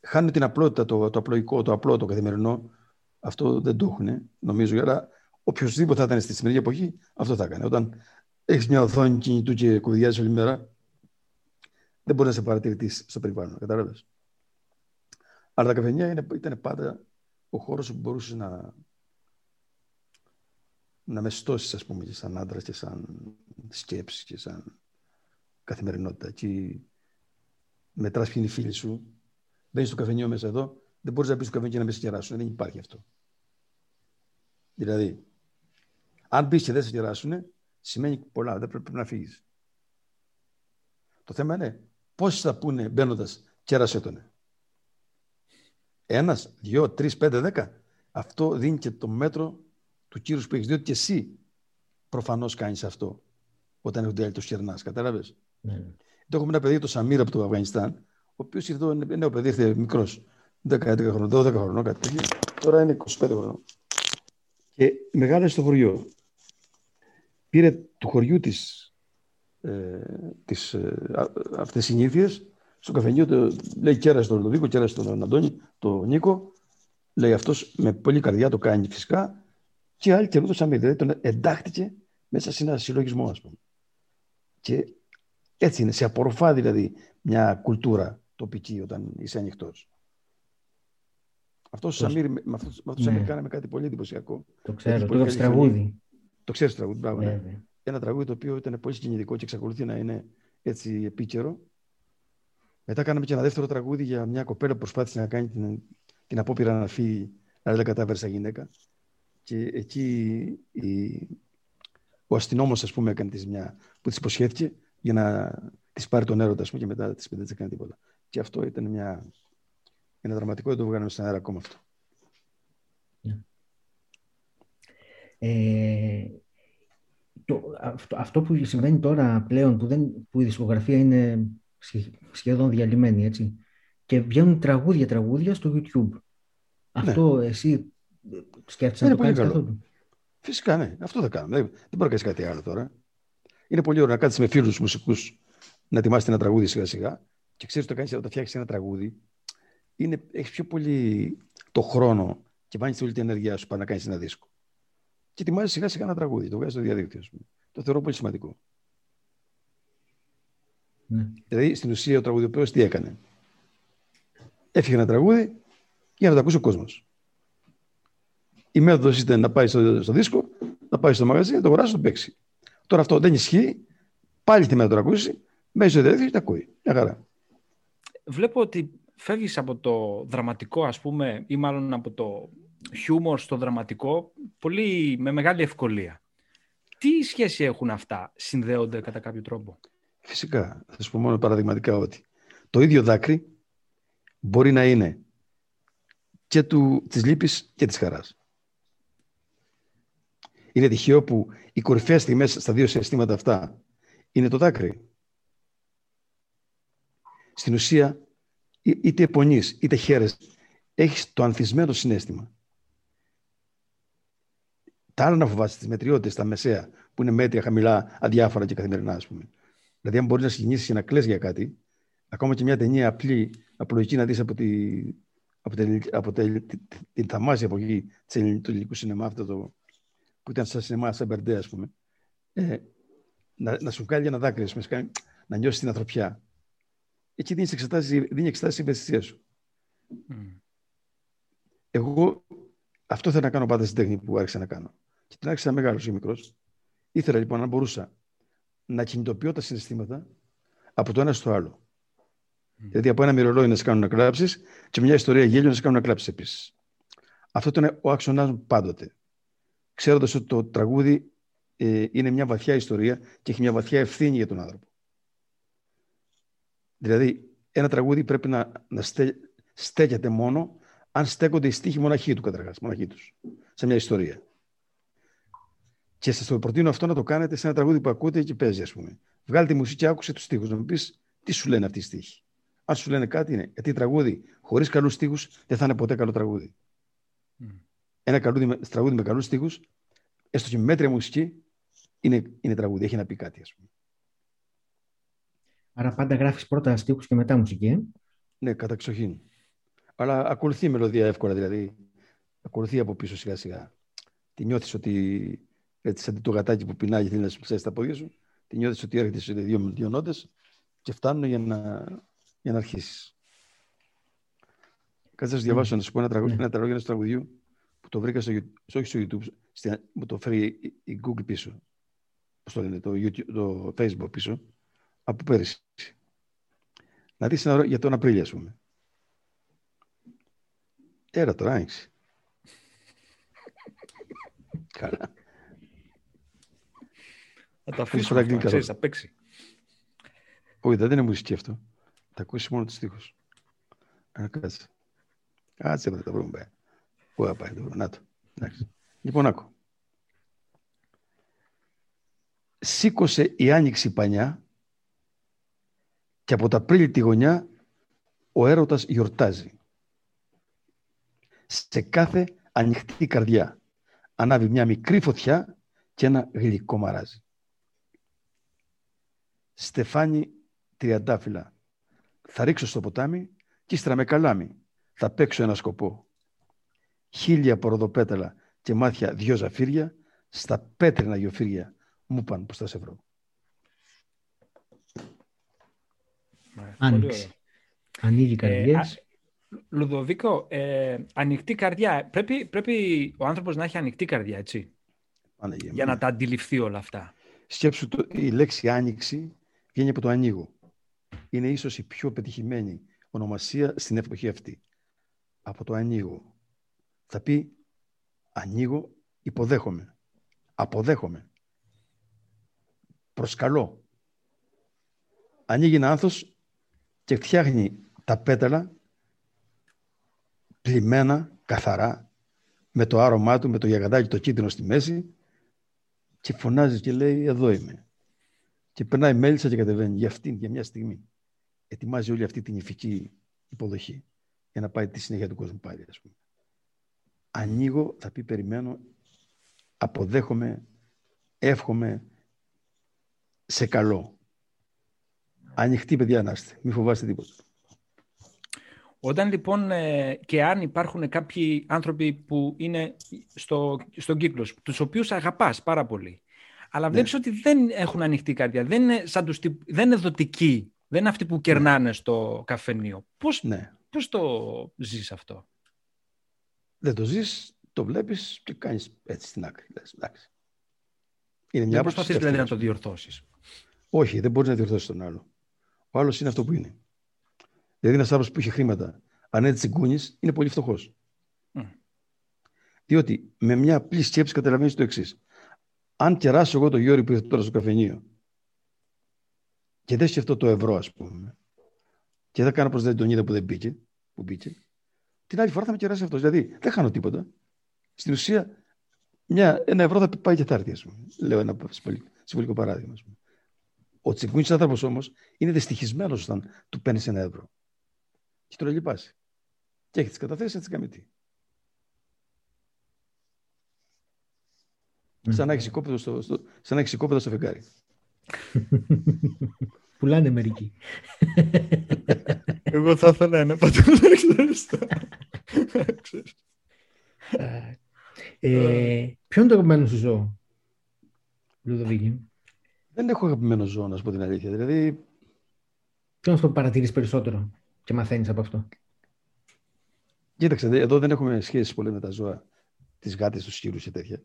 Χάνουν την απλότητα, το, το απλοϊκό, το απλό, το καθημερινό. Αυτό δεν το έχουν, νομίζω. Αλλά οποιοδήποτε θα ήταν στη σημερινή εποχή, αυτό θα έκανε. Όταν έχεις μια οθόνη κινητού και κουβεντιάζεις όλη μέρα, δεν μπορεί να σε παρατηρητής στο περιβάλλον. Κατάλαβες. Αλλά τα καφενεία ήταν πάντα ο χώρος που μπορούσες να, να με στώσεις, ας πούμε, και σαν άντρας και σαν σκέψη και σαν καθημερινότητα. Και μετράς ποιοι είναι οι φίλοι σου, μπαίνεις στο καφενείο μέσα εδώ, δεν μπορείς να μπει στο καφενείο και να με σε κεράσουν. Δεν υπάρχει αυτό. Δηλαδή, αν μπει και δεν σε κεράσουν, σημαίνει πολλά. Δεν πρέπει, να φύγεις. Το θέμα είναι πόσοι θα πούνε μπαίνοντας, κέρασε τον. Ένας, δυο, τρεις, πέντε, δέκα. Αυτό δίνει και το μέτρο του κύρους που έχεις. Διότι και εσύ προφανώς κάνεις αυτό όταν έχουν τέλει το κερνά. Κατάλαβες; Ναι. Το έχουμε ένα παιδί, το Σαμίρα από το Αφγανιστάν, ο οποίος ήρθε εδώ, νέο παιδί, ήρθε μικρός, 10-11 χρονών, 12 χρονών, κάτι τέτοιο. Τώρα είναι 25 χρονών. Και μεγάλωσε στο χωριό. Πήρε του χωριού της ε, τις, ε, αυτές συνήθειες στο καφενείο το, λέει κέρασε τον Λοδίκο, κέρασε τον Αντώνη, τον Νίκο λέει αυτός με πολύ καρδιά το κάνει φυσικά και άλλοι και το δηλαδή τον εντάχθηκε μέσα σε ένα συλλογισμό ας πούμε και έτσι είναι, σε απορροφά δηλαδή μια κουλτούρα τοπική όταν είσαι ανοιχτός. Αυτό ο Σαμίρ, με αυτό, με αυτό ναι. κάναμε κάτι πολύ εντυπωσιακό. Το ξέρω, το έγραψε τραγούδι. Το ξέρεις το τραγούδι, μπράβο. Ναι. Ένα τραγούδι το οποίο ήταν πολύ συγκινητικό και εξακολουθεί να είναι έτσι επίκαιρο. Μετά κάναμε και ένα δεύτερο τραγούδι για μια κοπέλα που προσπάθησε να κάνει την, την απόπειρα να φύγει, αλλά δεν κατάφερε σαν γυναίκα. Και εκεί η, ο αστυνόμος, ας πούμε, έκανε της μια που τη υποσχέθηκε για να της πάρει τον έρωτα, πούμε, και μετά της δεν έκανε τίποτα. Και αυτό ήταν μια, ένα δραματικό, δεν το βγάλαμε στον αέρα ακόμα αυτό. Ναι. Ε, το, αυτό, αυτό, που συμβαίνει τώρα πλέον, που, δεν, που η δισκογραφία είναι σχεδόν διαλυμένη, έτσι, και βγαίνουν τραγούδια-τραγούδια στο YouTube. Ναι. Αυτό εσύ σκέφτεσαι να το κάνεις καθόλου; Φυσικά, ναι. Αυτό θα κάνουμε. Δεν, δεν μπορεί να κάνεις κάτι άλλο τώρα. Είναι πολύ ωραίο να κάτσει με φίλους μουσικούς να ετοιμάσεις ένα τραγούδι σιγά-σιγά και ξέρεις ότι όταν φτιάξεις ένα τραγούδι, έχεις πιο πολύ το χρόνο και βάλει όλη την ενέργειά σου πάνω να κάνεις ένα δίσκο. Και ετοιμάζει σιγά-σιγά ένα τραγούδι, το βγάζει στο διαδίκτυο. Το θεωρώ πολύ σημαντικό. Ναι. Δηλαδή, στην ουσία, ο τραγουδιοποιός τι έκανε; Έφυγε ένα τραγούδι για να το ακούσει ο κόσμος. Η μέθοδος ήταν να πάει στο, στο δίσκο, να πάει στο μαγαζί, να το αγοράσει, να το παίξει. Τώρα αυτό δεν ισχύει. Πάλι τη μέρα το ακούσει, μέσα στο διαδίκτυο και τα ακούει. Μια χαρά. Βλέπω ότι φεύγεις από το δραματικό, ας πούμε, ή μάλλον από το χιούμορ στο δραματικό, πολύ με μεγάλη ευκολία. Τι σχέση έχουν αυτά, συνδέονται κατά κάποιο τρόπο; Φυσικά, θα σου πω μόνο παραδειγματικά ότι το ίδιο δάκρυ μπορεί να είναι και του, της λύπης και της χαράς. Είναι τυχαίο που οι κορυφαίες στιγμές στα δύο συστήματα αυτά είναι το δάκρυ. Στην ουσία, είτε επονείς, είτε χαίρες, έχεις το ανθισμένο συνέστημα. Τα άλλα να φοβάσαι, τις μετριότητες, τα μεσαία, που είναι μέτρια, χαμηλά, αδιάφορα και καθημερινά, ας πούμε. Δηλαδή, αν μπορείς να συγκινήσεις και να κλαις για κάτι, ακόμα και μια ταινία απλή, απλοϊκή να δεις από, τη, από, από την θαμάσια εποχή του ελληνικού σινεμά, αυτό το, που ήταν σαν σινεμά, σαν μπερντέ, ας πούμε, ε, να, να σου βγάλει ένα δάκρυ, να, να νιώσεις την ανθρωπιά. Εκεί δίνει εξετάσει, δίνει εξετάσει η ευαισθησία σου. Mm. Εγώ αυτό θέλω να κάνω πάντα στην τέχνη που άρχισα να κάνω. Και την άρχισα μεγάλος ή μικρός. Ήθελα λοιπόν να μπορούσα να κινητοποιώ τα συναισθήματα από το ένα στο άλλο. Mm. Δηλαδή από ένα μυρολόι να σε κάνουν να κλάψεις και μια ιστορία γέλιο να σε κάνουν να κλάψεις επίσης. Αυτό ήταν ο άξονα μου πάντοτε. Ξέροντας ότι το τραγούδι ε, είναι μια βαθιά ιστορία και έχει μια βαθιά ευθύνη για τον άνθρωπο. Δηλαδή, ένα τραγούδι πρέπει να, να στέ, στέκεται μόνο αν στέκονται οι στίχοι μοναχοί του καταρχάς, μοναχοί τους, σε μια ιστορία. Και σας το προτείνω αυτό να το κάνετε σε ένα τραγούδι που ακούτε και παίζει, ας πούμε. Βγάλτε τη μουσική και άκουσε τους στίχους. Να μου πεις τι σου λένε αυτοί οι στίχοι. Αν σου λένε κάτι είναι. Γιατί τραγούδι χωρίς καλούς στίχους δεν θα είναι ποτέ καλό τραγούδι. Mm. Ένα καλούδι, τραγούδι με καλούς στίχους, έστω και με μέτρια μουσική, είναι, είναι τραγούδι. Έχει να πει κάτι, ας πούμε. Άρα πάντα γράφεις πρώτα στίχους και μετά μουσική. Ε; Ναι, κατά ξοχήν. Αλλά ακολουθεί η μελωδία εύκολα, δηλαδή. Ακολουθεί από πίσω σιγά σιγά. Τη νιώθεις ότι έτσι σαν το γατάκι που πεινάει θέλει να σου ψέσει τα πόδια σου, τη νιώθεις ότι έρχεται σε δύο, δύο νότες και φτάνουν για να, για να αρχίσεις. Κάτσε να σου διαβάσω να σου πω ένα τραγούδι, ναι. ένα τραγούδι ενός τραγουδιού που το βρήκα στο, όχι στο YouTube, στη, μου το φέρει η Google πίσω. Πώς το λένε, το, YouTube, το Facebook πίσω, από πέρυσι. Να δεις ένα, για τον Απρίλιο, ας πούμε. Έρα τώρα, άνοιξε. Καλά. Θα τα αφήσουμε αυτά, ξέρεις, θα παίξει. Όχι, δεν είναι μουσική αυτό. Θα ακούσεις μόνο τους στίχους. Α, κάτσε. Κάτσε, θα τα βρούμε. Πού θα πάει, το Να το. Εντάξει. Λοιπόν, άκου. Σήκωσε η άνοιξη πανιά και από τα πρίλη τη γωνιά ο έρωτας γιορτάζει. Σε κάθε ανοιχτή καρδιά ανάβει μια μικρή φωτιά και ένα γλυκό μαράζι. Στεφάνι τριαντάφυλλα. Θα ρίξω στο ποτάμι και ύστερα με καλάμι. Θα παίξω ένα σκοπό. Χίλια ποροδοπέταλα και μάτια δυο ζαφύρια στα πέτρινα γιοφύρια μου πάνε πως θα σε βρω. Άνοιξη. Ανοίγει ε, καρδιές. Λουδοβίκο, ε, ανοιχτή καρδιά. Πρέπει, πρέπει ο άνθρωπος να έχει ανοιχτή καρδιά, έτσι; Παναγία για μου. να τα αντιληφθεί όλα αυτά. Σκέψου το, η λέξη άνοιξη βγαίνει από το ανοίγω. Είναι ίσως η πιο πετυχημένη ονομασία στην εποχή αυτή. Από το ανοίγω. Θα πει ανοίγω, υποδέχομαι. Αποδέχομαι. Προσκαλώ. Ανοίγει ένα άνθος και φτιάχνει τα πέταλα πλημμένα, καθαρά, με το άρωμά του, με το γιαγαντάκι το κίτρινο στη μέση και φωνάζει και λέει εδώ είμαι. Και περνάει μέλισσα και κατεβαίνει για αυτήν, για μια στιγμή. Ετοιμάζει όλη αυτή την ηφική υποδοχή για να πάει τη συνέχεια του κόσμου πάλι, ας πούμε. Ανοίγω, θα πει περιμένω, αποδέχομαι, εύχομαι, σε καλό. Ανοιχτή παιδιά να είστε, μην φοβάστε τίποτα. Όταν λοιπόν ε, και αν υπάρχουν κάποιοι άνθρωποι που είναι στο, στον κύκλος, τους οποίους αγαπάς πάρα πολύ, αλλά βλέπεις ότι δεν έχουν ανοιχτή καρδιά, δεν είναι, σαν τους, τυπ- δεν είναι δοτικοί, δεν είναι αυτοί που κερνάνε στο καφενείο. Πώς, Ναι. πώς το ζεις αυτό; Δεν το ζεις, το βλέπεις και κάνεις έτσι στην άκρη. Λες, εντάξει. Είναι μια Δεν άποψη προσπαθείς και δηλαδή να αυτή, το διορθώσεις. Όχι, δεν μπορείς να διορθώσεις τον άλλο. Ο άλλος είναι αυτό που είναι. Δηλαδή, ένας άνθρωπος που είχε χρήματα, αν έτσι τσιγκούνι, είναι πολύ φτωχός. Μμ. Διότι με μια απλή σκέψη καταλαβαίνεις το εξής. Αν κεράσω εγώ το Γιώργο που ήρθε τώρα στο καφενείο και δεν σκεφτώ το ευρώ, ας πούμε, και δεν κάνω πως δεν τον είδα που δεν μπήκε, που μπήκε, την άλλη φορά θα με κεράσει αυτός. Δηλαδή, δεν χάνω τίποτα. Στην ουσία, μια, ένα ευρώ θα πάει και θα έρθει, ας πούμε. Λέω ένα συμβολικό- συμβολικό παράδειγμα. Ας πούμε. Ο τσιγκούνι άνθρωπος όμως είναι δυστυχισμένος όταν του παίρνεις ένα ευρώ. Και τον λυπάσαι. Και έχεις τις καταθέσεις, έτσι κάνει Σαν να έχεις οικόπεδο στο, στο, σαν να έχεις οικόπεδο στο φεγγάρι. Πουλάνε μερικοί. Εγώ θα ήθελα ένα πατέρα, ξέρεις το. Ε, ποιο είναι το αγαπημένο σου ζώο, Λουδοβίκη; Δεν έχω αγαπημένο ζώο, να σου πω την αλήθεια. Δηλαδή, Ποιο είναι αυτό που παρατηρείς περισσότερο και μαθαίνεις από αυτό; κοίταξε, δε- εδώ δεν έχουμε σχέσεις πολύ με τα ζώα, τις γάτες, τους σκύρους και τέτοια.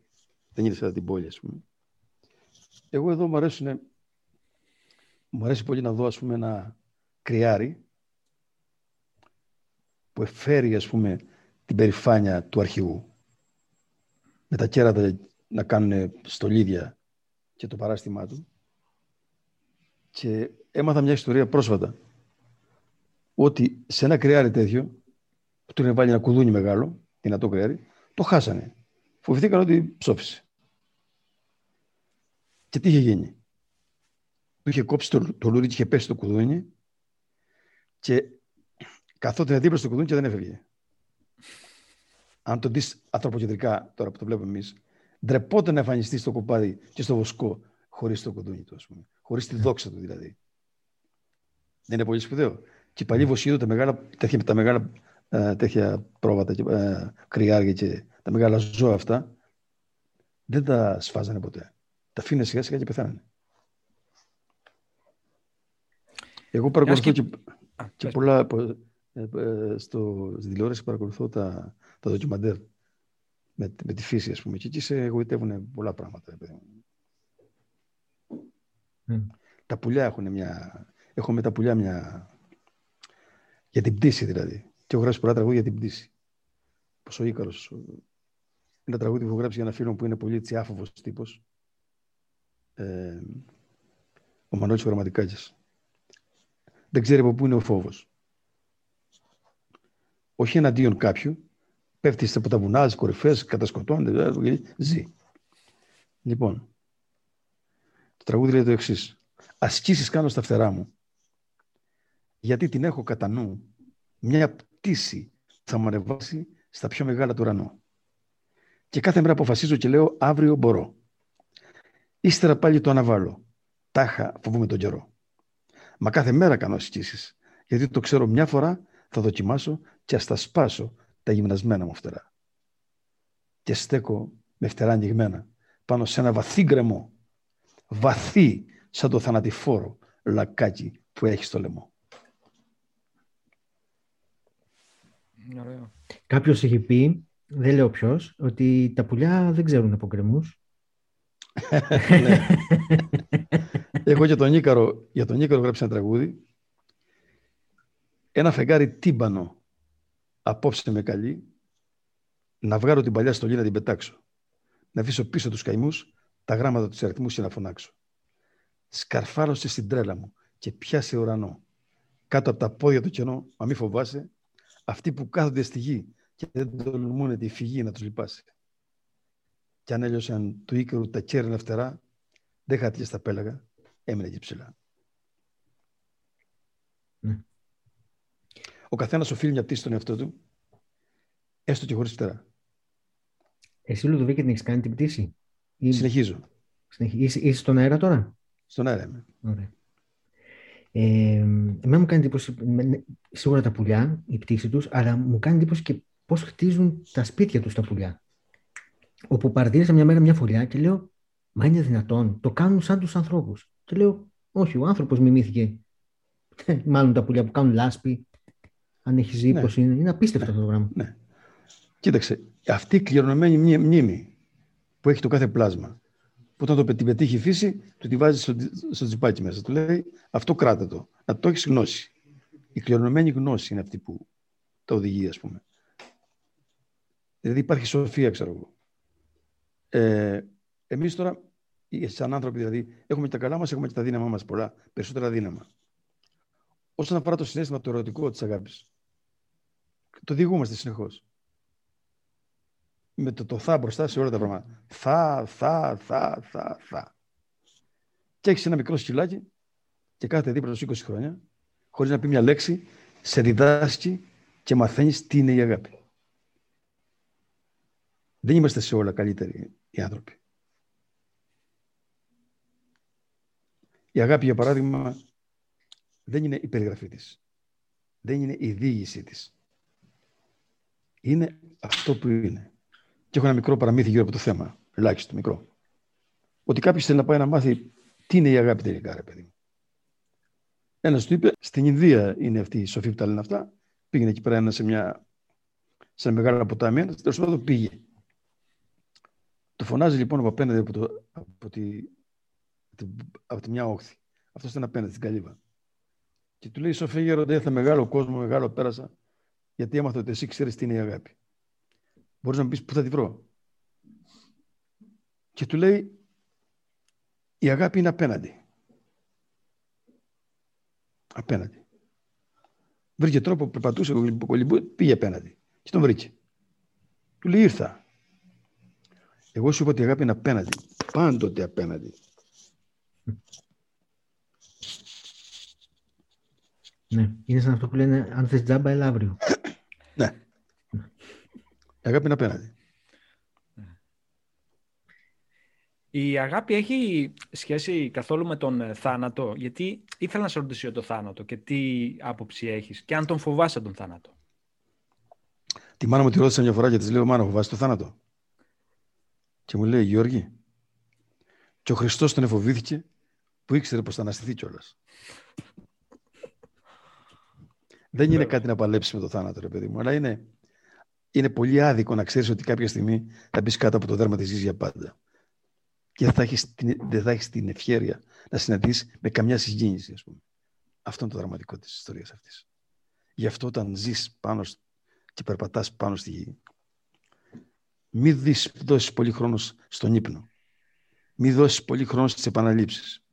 Δεν είναι σαν την πόλη, ας πούμε. Εγώ εδώ μου αρέσουν. Μου αρέσει πολύ να δω, ας πούμε, ένα κρυάρι που εφέρει, ας πούμε, την περηφάνεια του αρχηγού. Με τα κέρατα να κάνουν στολίδια και το παράστημά του. Και έμαθα μια ιστορία πρόσφατα ότι σε ένα κρυάρι τέτοιο που του είχαν βάλει ένα κουδούνι μεγάλο, δυνατό κρυάρι, το χάσανε. Φοβηθήκαν ότι ψόφισε. Και τι είχε γίνει; Του είχε κόψει το, το λουρί και είχε πέσει το κουδούνι και καθόταν δίπλα στο κουδούνι και δεν έφευγε. Αν το δεις ανθρωποκεντρικά τώρα που το βλέπουμε εμείς, ντρεπόταν να εμφανιστεί στο κοπάδι και στο βοσκό χωρίς το κουδούνι του, ας πούμε. Χωρίς τη δόξα του δηλαδή. Δεν είναι πολύ σπουδαίο. Και οι παλιοί Βοσίδου, τα μεγάλα, τέτοια, τα μεγάλα ε, τέτοια πρόβατα, και, ε, κρυάρια και τα μεγάλα ζώα αυτά, δεν τα σφάζανε ποτέ. Τα αφήνε σιγά σιγά και πεθάνανε. Εγώ παρακολουθώ και- και, Α, και πες. πολλά πο- ε, ε, στο, στη τηλεόραση παρακολουθώ τα, τα ντοκιμαντέρ με, με τη φύση, ας πούμε. Και εκεί σε εγωιτεύουν πολλά πράγματα. ρε παιδί μου. Μμ. Τα πουλιά έχουν μια... Έχω με τα πουλιά μια... Για την πτήση δηλαδή. Και έχω γράψει πολλά τραγούδια για την πτήση. Πως ο Ίκαρος. Ένα τραγούδι που έχω γράψει για ένα φίλο μου που είναι πολύ έτσι άφοβος τύπος. Ε, ο Μανώλης ο Γραμματικάκης. Δεν ξέρει από πού είναι ο φόβος. Όχι εναντίον κάποιου. Πέφτει από τα βουνά, στις κορυφές, κατασκοτώνεται, ε, ζει. Λοιπόν, το τραγούδι λέει το εξής. Ασκήσεις κάνω στα φτερά μου. Γιατί την έχω κατά νου μια πτήση που θα μου ανεβάσει στα πιο μεγάλα του ουρανού. Και κάθε μέρα αποφασίζω και λέω αύριο μπορώ. Ύστερα πάλι το αναβάλω. Τάχα φοβούμαι τον καιρό. Μα κάθε μέρα κάνω ασκήσεις. Γιατί το ξέρω μια φορά θα δοκιμάσω και ας τα σπάσω τα γυμνασμένα μου φτερά. Και στέκω με φτερά ανοιγμένα πάνω σε ένα βαθύ γκρεμό. Βαθύ σαν το θανατηφόρο λακάκι που έχει στο λαιμό. Ωραίο. Κάποιος έχει πει, δεν λέω ποιος, ότι τα πουλιά δεν ξέρουν από γκρεμούς. Ναι. Εγώ για τον Νίκαρο, για τον Νίκαρο γράψα ένα τραγούδι. Ένα φεγγάρι τύμπανο απόψε με καλή να βγάλω την παλιά στολή να την πετάξω. Να αφήσω πίσω τους καημούς, τα γράμματα τους αριθμούς και να φωνάξω. Σκαρφάλωσε στην τρέλα μου και πιάσε ουρανό. Κάτω από τα πόδια του κενό, μα μη φοβάσαι, αυτοί που κάθονται στη γη και δεν τολμούν τη φυγή να τους λυπάσει. Κι αν έλειωσαν του οίκερου τα κέρινα φτερά, δεν χάθηκε στα πέλαγα, έμεινε εκεί ψηλά. Ναι. Ο καθένας οφείλει μια πτήση στον εαυτό του, έστω και χωρίς φτερά. Εσύ, Λουδοβίκη, την έχεις κάνει την πτήση; Ή... Συνεχίζω. Είσαι, είσαι στον αέρα τώρα; Στον αέρα είμαι. Ωραία. Ε, εμένα μου κάνει εντύπωση, σίγουρα τα πουλιά, η πτήση τους, αλλά μου κάνει εντύπωση και πώς χτίζουν τα σπίτια τους τα πουλιά. Όπου παρατήρησα μια μέρα μια φωλιά και λέω, μα είναι δυνατόν, το κάνουν σαν τους ανθρώπους. Και λέω, όχι, ο άνθρωπος μιμήθηκε. Μάλλον τα πουλιά που κάνουν λάσπη, αν έχεις ζήπωση, ναι. είναι, απίστευτο ναι. αυτό το πράγμα. Ναι. Κοίταξε, αυτή η κληρονομμένη μνήμη που έχει το κάθε πλάσμα, που όταν το την πετύχει η φύση, του τη βάζει στο, στο τσιπάκι μέσα. Του λέει αυτό κράτα το. Να το έχεις γνώση. Η κληρονομμένη γνώση είναι αυτή που τα οδηγεί, ας πούμε. Δηλαδή υπάρχει σοφία, ξέρω εγώ. Ε, Εμείς τώρα, σαν άνθρωποι δηλαδή, έχουμε τα καλά μας, έχουμε και τα δύναμα μας πολλά, περισσότερα δύναμα. Όσον αφορά το συνέστημα το ερωτικό της αγάπης, το διηγούμαστε συνεχώς με το, το θα μπροστά σε όλα τα πράγματα. Θα, θα, θα, θα, θα. Και έχεις ένα μικρό σκυλάκι και κάθεται δίπλα σου 20 χρόνια, χωρίς να πει μια λέξη, σε διδάσκει και μαθαίνεις τι είναι η αγάπη. Δεν είμαστε σε όλα καλύτεροι οι άνθρωποι. Η αγάπη, για παράδειγμα, δεν είναι η περιγραφή της. Δεν είναι η διήγησή της. Είναι αυτό που είναι. Και έχω ένα μικρό παραμύθι γύρω από το θέμα. Ελάχιστο μικρό. Ότι κάποιος θέλει να πάει να μάθει τι είναι η αγάπη τελικά, ρε παιδί. Ένας του είπε: Στην Ινδία είναι αυτή η σοφή που τα λένε αυτά. Πήγαινε εκεί πέρα ένας σε, μια, σε ένα μεγάλο ποτάμι. Ένας τέλος πάντων πήγε. Το φωνάζει λοιπόν από απέναντι από, το, από, τη, από τη μια όχθη. Αυτός ήταν απέναντι στην καλύβα. Και του λέει: Σοφέ γέροντα, ήρθα μεγάλο κόσμο, μεγάλο πέρασα, γιατί έμαθα ότι εσύ ξέρεις τι είναι η αγάπη. Μπορείς να μου πεις πού θα τη βρω; Και του λέει η αγάπη είναι απέναντι. Απέναντι. Βρήκε τρόπο, περπατούσε, πήγε απέναντι. Και τον βρήκε. Του λέει ήρθα. Εγώ σου είπα ότι η αγάπη είναι απέναντι. Πάντοτε απέναντι. Ναι, είναι σαν αυτό που λένε αν θες τζάμπα, έλα αύριο. ναι. Η αγάπη είναι απέναντι. Η αγάπη έχει σχέση καθόλου με τον ε, θάνατο, γιατί ήθελα να σε ρωτήσω για το θάνατο και τι άποψη έχεις και αν τον φοβάσαι τον θάνατο. Τη μάνα μου τη ρώτησα μια φορά και της λέω «Μάνα, φοβάσαι τον θάνατο» και μου λέει «Γιώργη, και ο Χριστός τον εφοβήθηκε που ήξερε πως θα αναστηθεί κιόλας. Δεν είναι κάτι να παλέψεις με το θάνατο, ρε παιδί μου, αλλά είναι είναι πολύ άδικο να ξέρεις ότι κάποια στιγμή θα μπεις κάτω από το δέρμα της γη για πάντα. Και δεν θα έχεις την, δεν θα έχεις την ευχαίρεια να συναντήσεις με καμιά συγκίνηση, ας πούμε. Αυτό είναι το δραματικό της ιστορίας αυτής. Γι' αυτό όταν ζεις πάνω και περπατάς πάνω στη γη, μην δώσεις πολύ χρόνο στον ύπνο. Μην δώσεις πολύ χρόνο στις επαναλήψεις.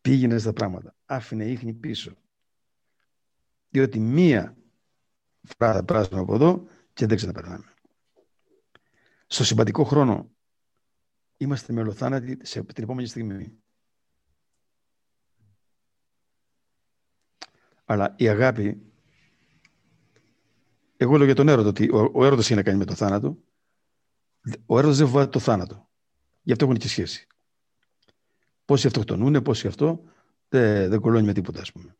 Πήγαινες στα πράγματα. Άφηνε ίχνη πίσω. Διότι μία φορά θα πράσινο από εδώ και δεν ξαναπερνάμε. Στο συμπαντικό χρόνο είμαστε μελοθάνατοι σε την επόμενη στιγμή. Αλλά η αγάπη, εγώ λέω για τον έρωτα ότι ο, ο έρωτας έχει να κάνει με το θάνατο. Ο έρωτας δεν φοβάται το θάνατο. Γι' αυτό έχουν και σχέση. Πόσοι αυτοκτονούν, πόσοι αυτό, δεν, δεν κολώνει με τίποτα, ας πούμε.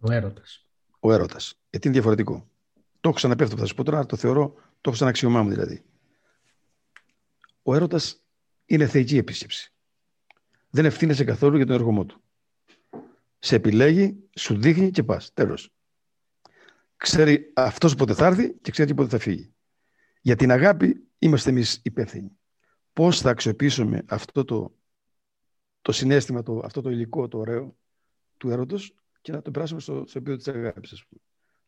Ο έρωτας. Ο έρωτας. Γιατί είναι διαφορετικό. Το έχω ξαναπεί αυτό που θα σου πω τώρα, το θεωρώ, το έχω σαν αξιωμά μου δηλαδή. Ο έρωτας είναι θεϊκή επίσκεψη. Δεν ευθύνεσαι καθόλου για τον εργομό του. Σε επιλέγει, σου δείχνει και πας. Τέλος. Ξέρει αυτός πότε θα έρθει και ξέρει πότε θα φύγει. Για την αγάπη είμαστε εμείς υπεύθυνοι. πώς θα αξιοποιήσουμε αυτό το, το συνέστημα, το, αυτό το υλικό, το ωραίο του έρωτος και να το περάσουμε στο, στο επίπεδο της αγάπης, ας πούμε.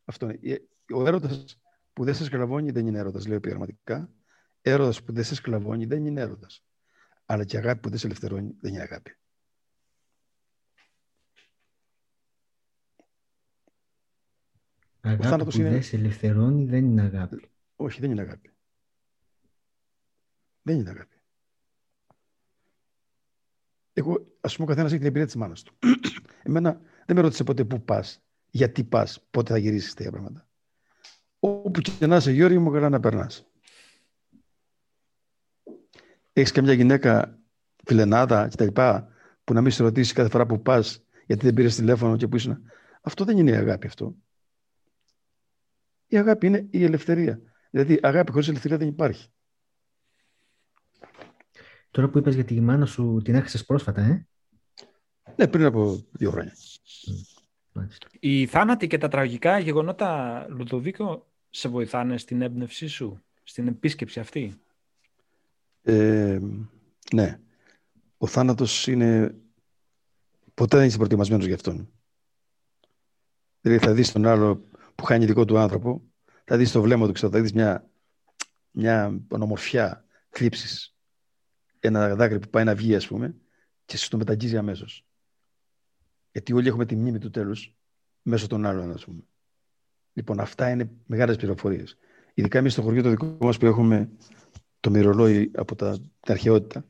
Αυτό είναι. Ο έρωτας που δεν σε σκλαβώνει δεν είναι έρωτας, λέω πειραματικά. Έρωτας που δεν σε σκλαβώνει δεν είναι έρωτας. Αλλά και αγάπη που δεν σε ελευθερώνει δεν είναι αγάπη. Αγάπη που είναι... δεν σε ελευθερώνει δεν είναι αγάπη. Όχι, δεν είναι αγάπη. Δεν είναι αγάπη. Εγώ, ας πούμε, ο καθένας έχει την εμπειρία της μάνας του. Εμένα δεν με ρώτησε ποτέ πού πας, γιατί πας, πότε θα γυρίσεις τέτοια πράγματα. Όπου και να είσαι, Γιώργη μου, καλά να περνάς. Έχεις καμιά γυναίκα φιλενάδα κτλ. που να μην σε ρωτήσει κάθε φορά που πας, γιατί δεν πήρες τηλέφωνο και που ήσουν. Αυτό δεν είναι η αγάπη αυτό. Η αγάπη είναι η ελευθερία. Δηλαδή, αγάπη χωρίς ελευθερία δεν υπάρχει. Τώρα που είπες για τη μάνα σου, την έχασες πρόσφατα, ε; Ναι, πριν από δύο χρόνια. Οι θάνατοι και τα τραγικά γεγονότα, Λουδοβίκο, σε βοηθάνε στην έμπνευσή σου, στην επίσκεψη αυτή; Ε, ναι. Ο θάνατος είναι... Ποτέ δεν είσαι προετοιμασμένος γι' αυτόν. Δηλαδή θα δεις τον άλλο που χάνει δικό του άνθρωπο, θα δεις το βλέμμα του, ξέρω, θα δεις μια, μια ομορφιά θλίψης ένα δάκρυ που πάει να βγει, ας πούμε, και σου το μεταγγίζει αμέσως. Γιατί όλοι έχουμε τη μνήμη του τέλους μέσω των άλλων, ας πούμε. Λοιπόν, αυτά είναι μεγάλες πληροφορίες. Ειδικά εμείς στο χωριό το δικό μας που έχουμε το μυρολόι από τα, την αρχαιότητα,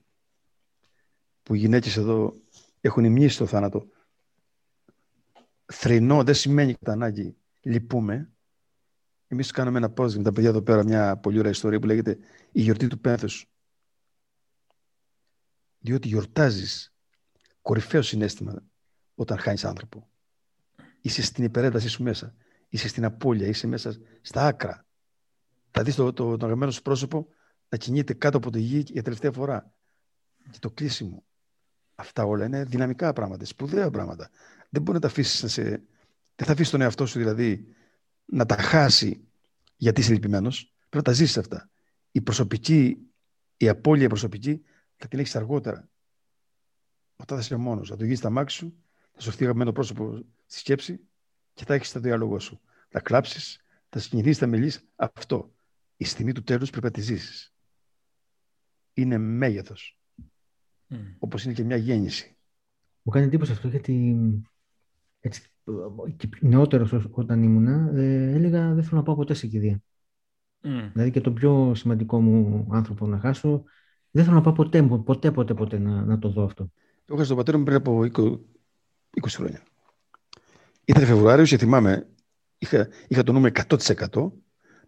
που οι γυναίκες εδώ έχουν μνήμη στο θάνατο. Θρηνό δεν σημαίνει κατά ανάγκη λυπούμε. Εμείς κάναμε ένα post με τα παιδιά εδώ πέρα μια πολύ ωραία ιστορία που λέγεται Η γιορτή του πένθους διότι γιορτάζεις κορυφαίο συνέστημα όταν χάνεις άνθρωπο. Είσαι στην υπερέντασή σου μέσα. Είσαι στην απώλεια, είσαι μέσα στα άκρα. Θα δεις το, το, το αγαπημένο σου πρόσωπο να κινείται κάτω από το γη για τελευταία φορά. Και το κλείσιμο. Αυτά όλα είναι δυναμικά πράγματα, σπουδαία πράγματα. Δεν μπορεί να τα αφήσεις σε... Δεν θα αφήσεις τον εαυτό σου δηλαδή να τα χάσει γιατί είσαι λυπημένος. Πρέπει να τα ζήσεις αυτά. Η προσωπική, η απώλεια προσωπική θα την έχεις αργότερα. Όταν θα είσαι μόνος, θα το γίνεις στα μάξι σου, θα σου έρθει το πρόσωπο στη σκέψη και θα έχεις το διάλογο σου. Θα κλάψεις, θα συγκινηθεί, θα μιλήσεις. Αυτό. Η στιγμή του τέλους πρέπει να τη ζήσεις. Είναι μέγεθος. Mm. Όπως είναι και μια γέννηση. Μου κάνει εντύπωση αυτό γιατί έτσι, νεότερος όταν ήμουνα, ε, έλεγα δεν θέλω να πάω ποτέ σε κηδεία. Mm. Δηλαδή και το πιο σημαντικό μου άνθρωπο να χάσω δεν θέλω να πάω ποτέ, ποτέ, ποτέ, ποτέ να, να το δω αυτό. Το είχα στον πατέρα μου πριν από 20, 20 χρόνια. Ήταν Φεβρουάριος και θυμάμαι, είχα, είχα το νούμερο 100%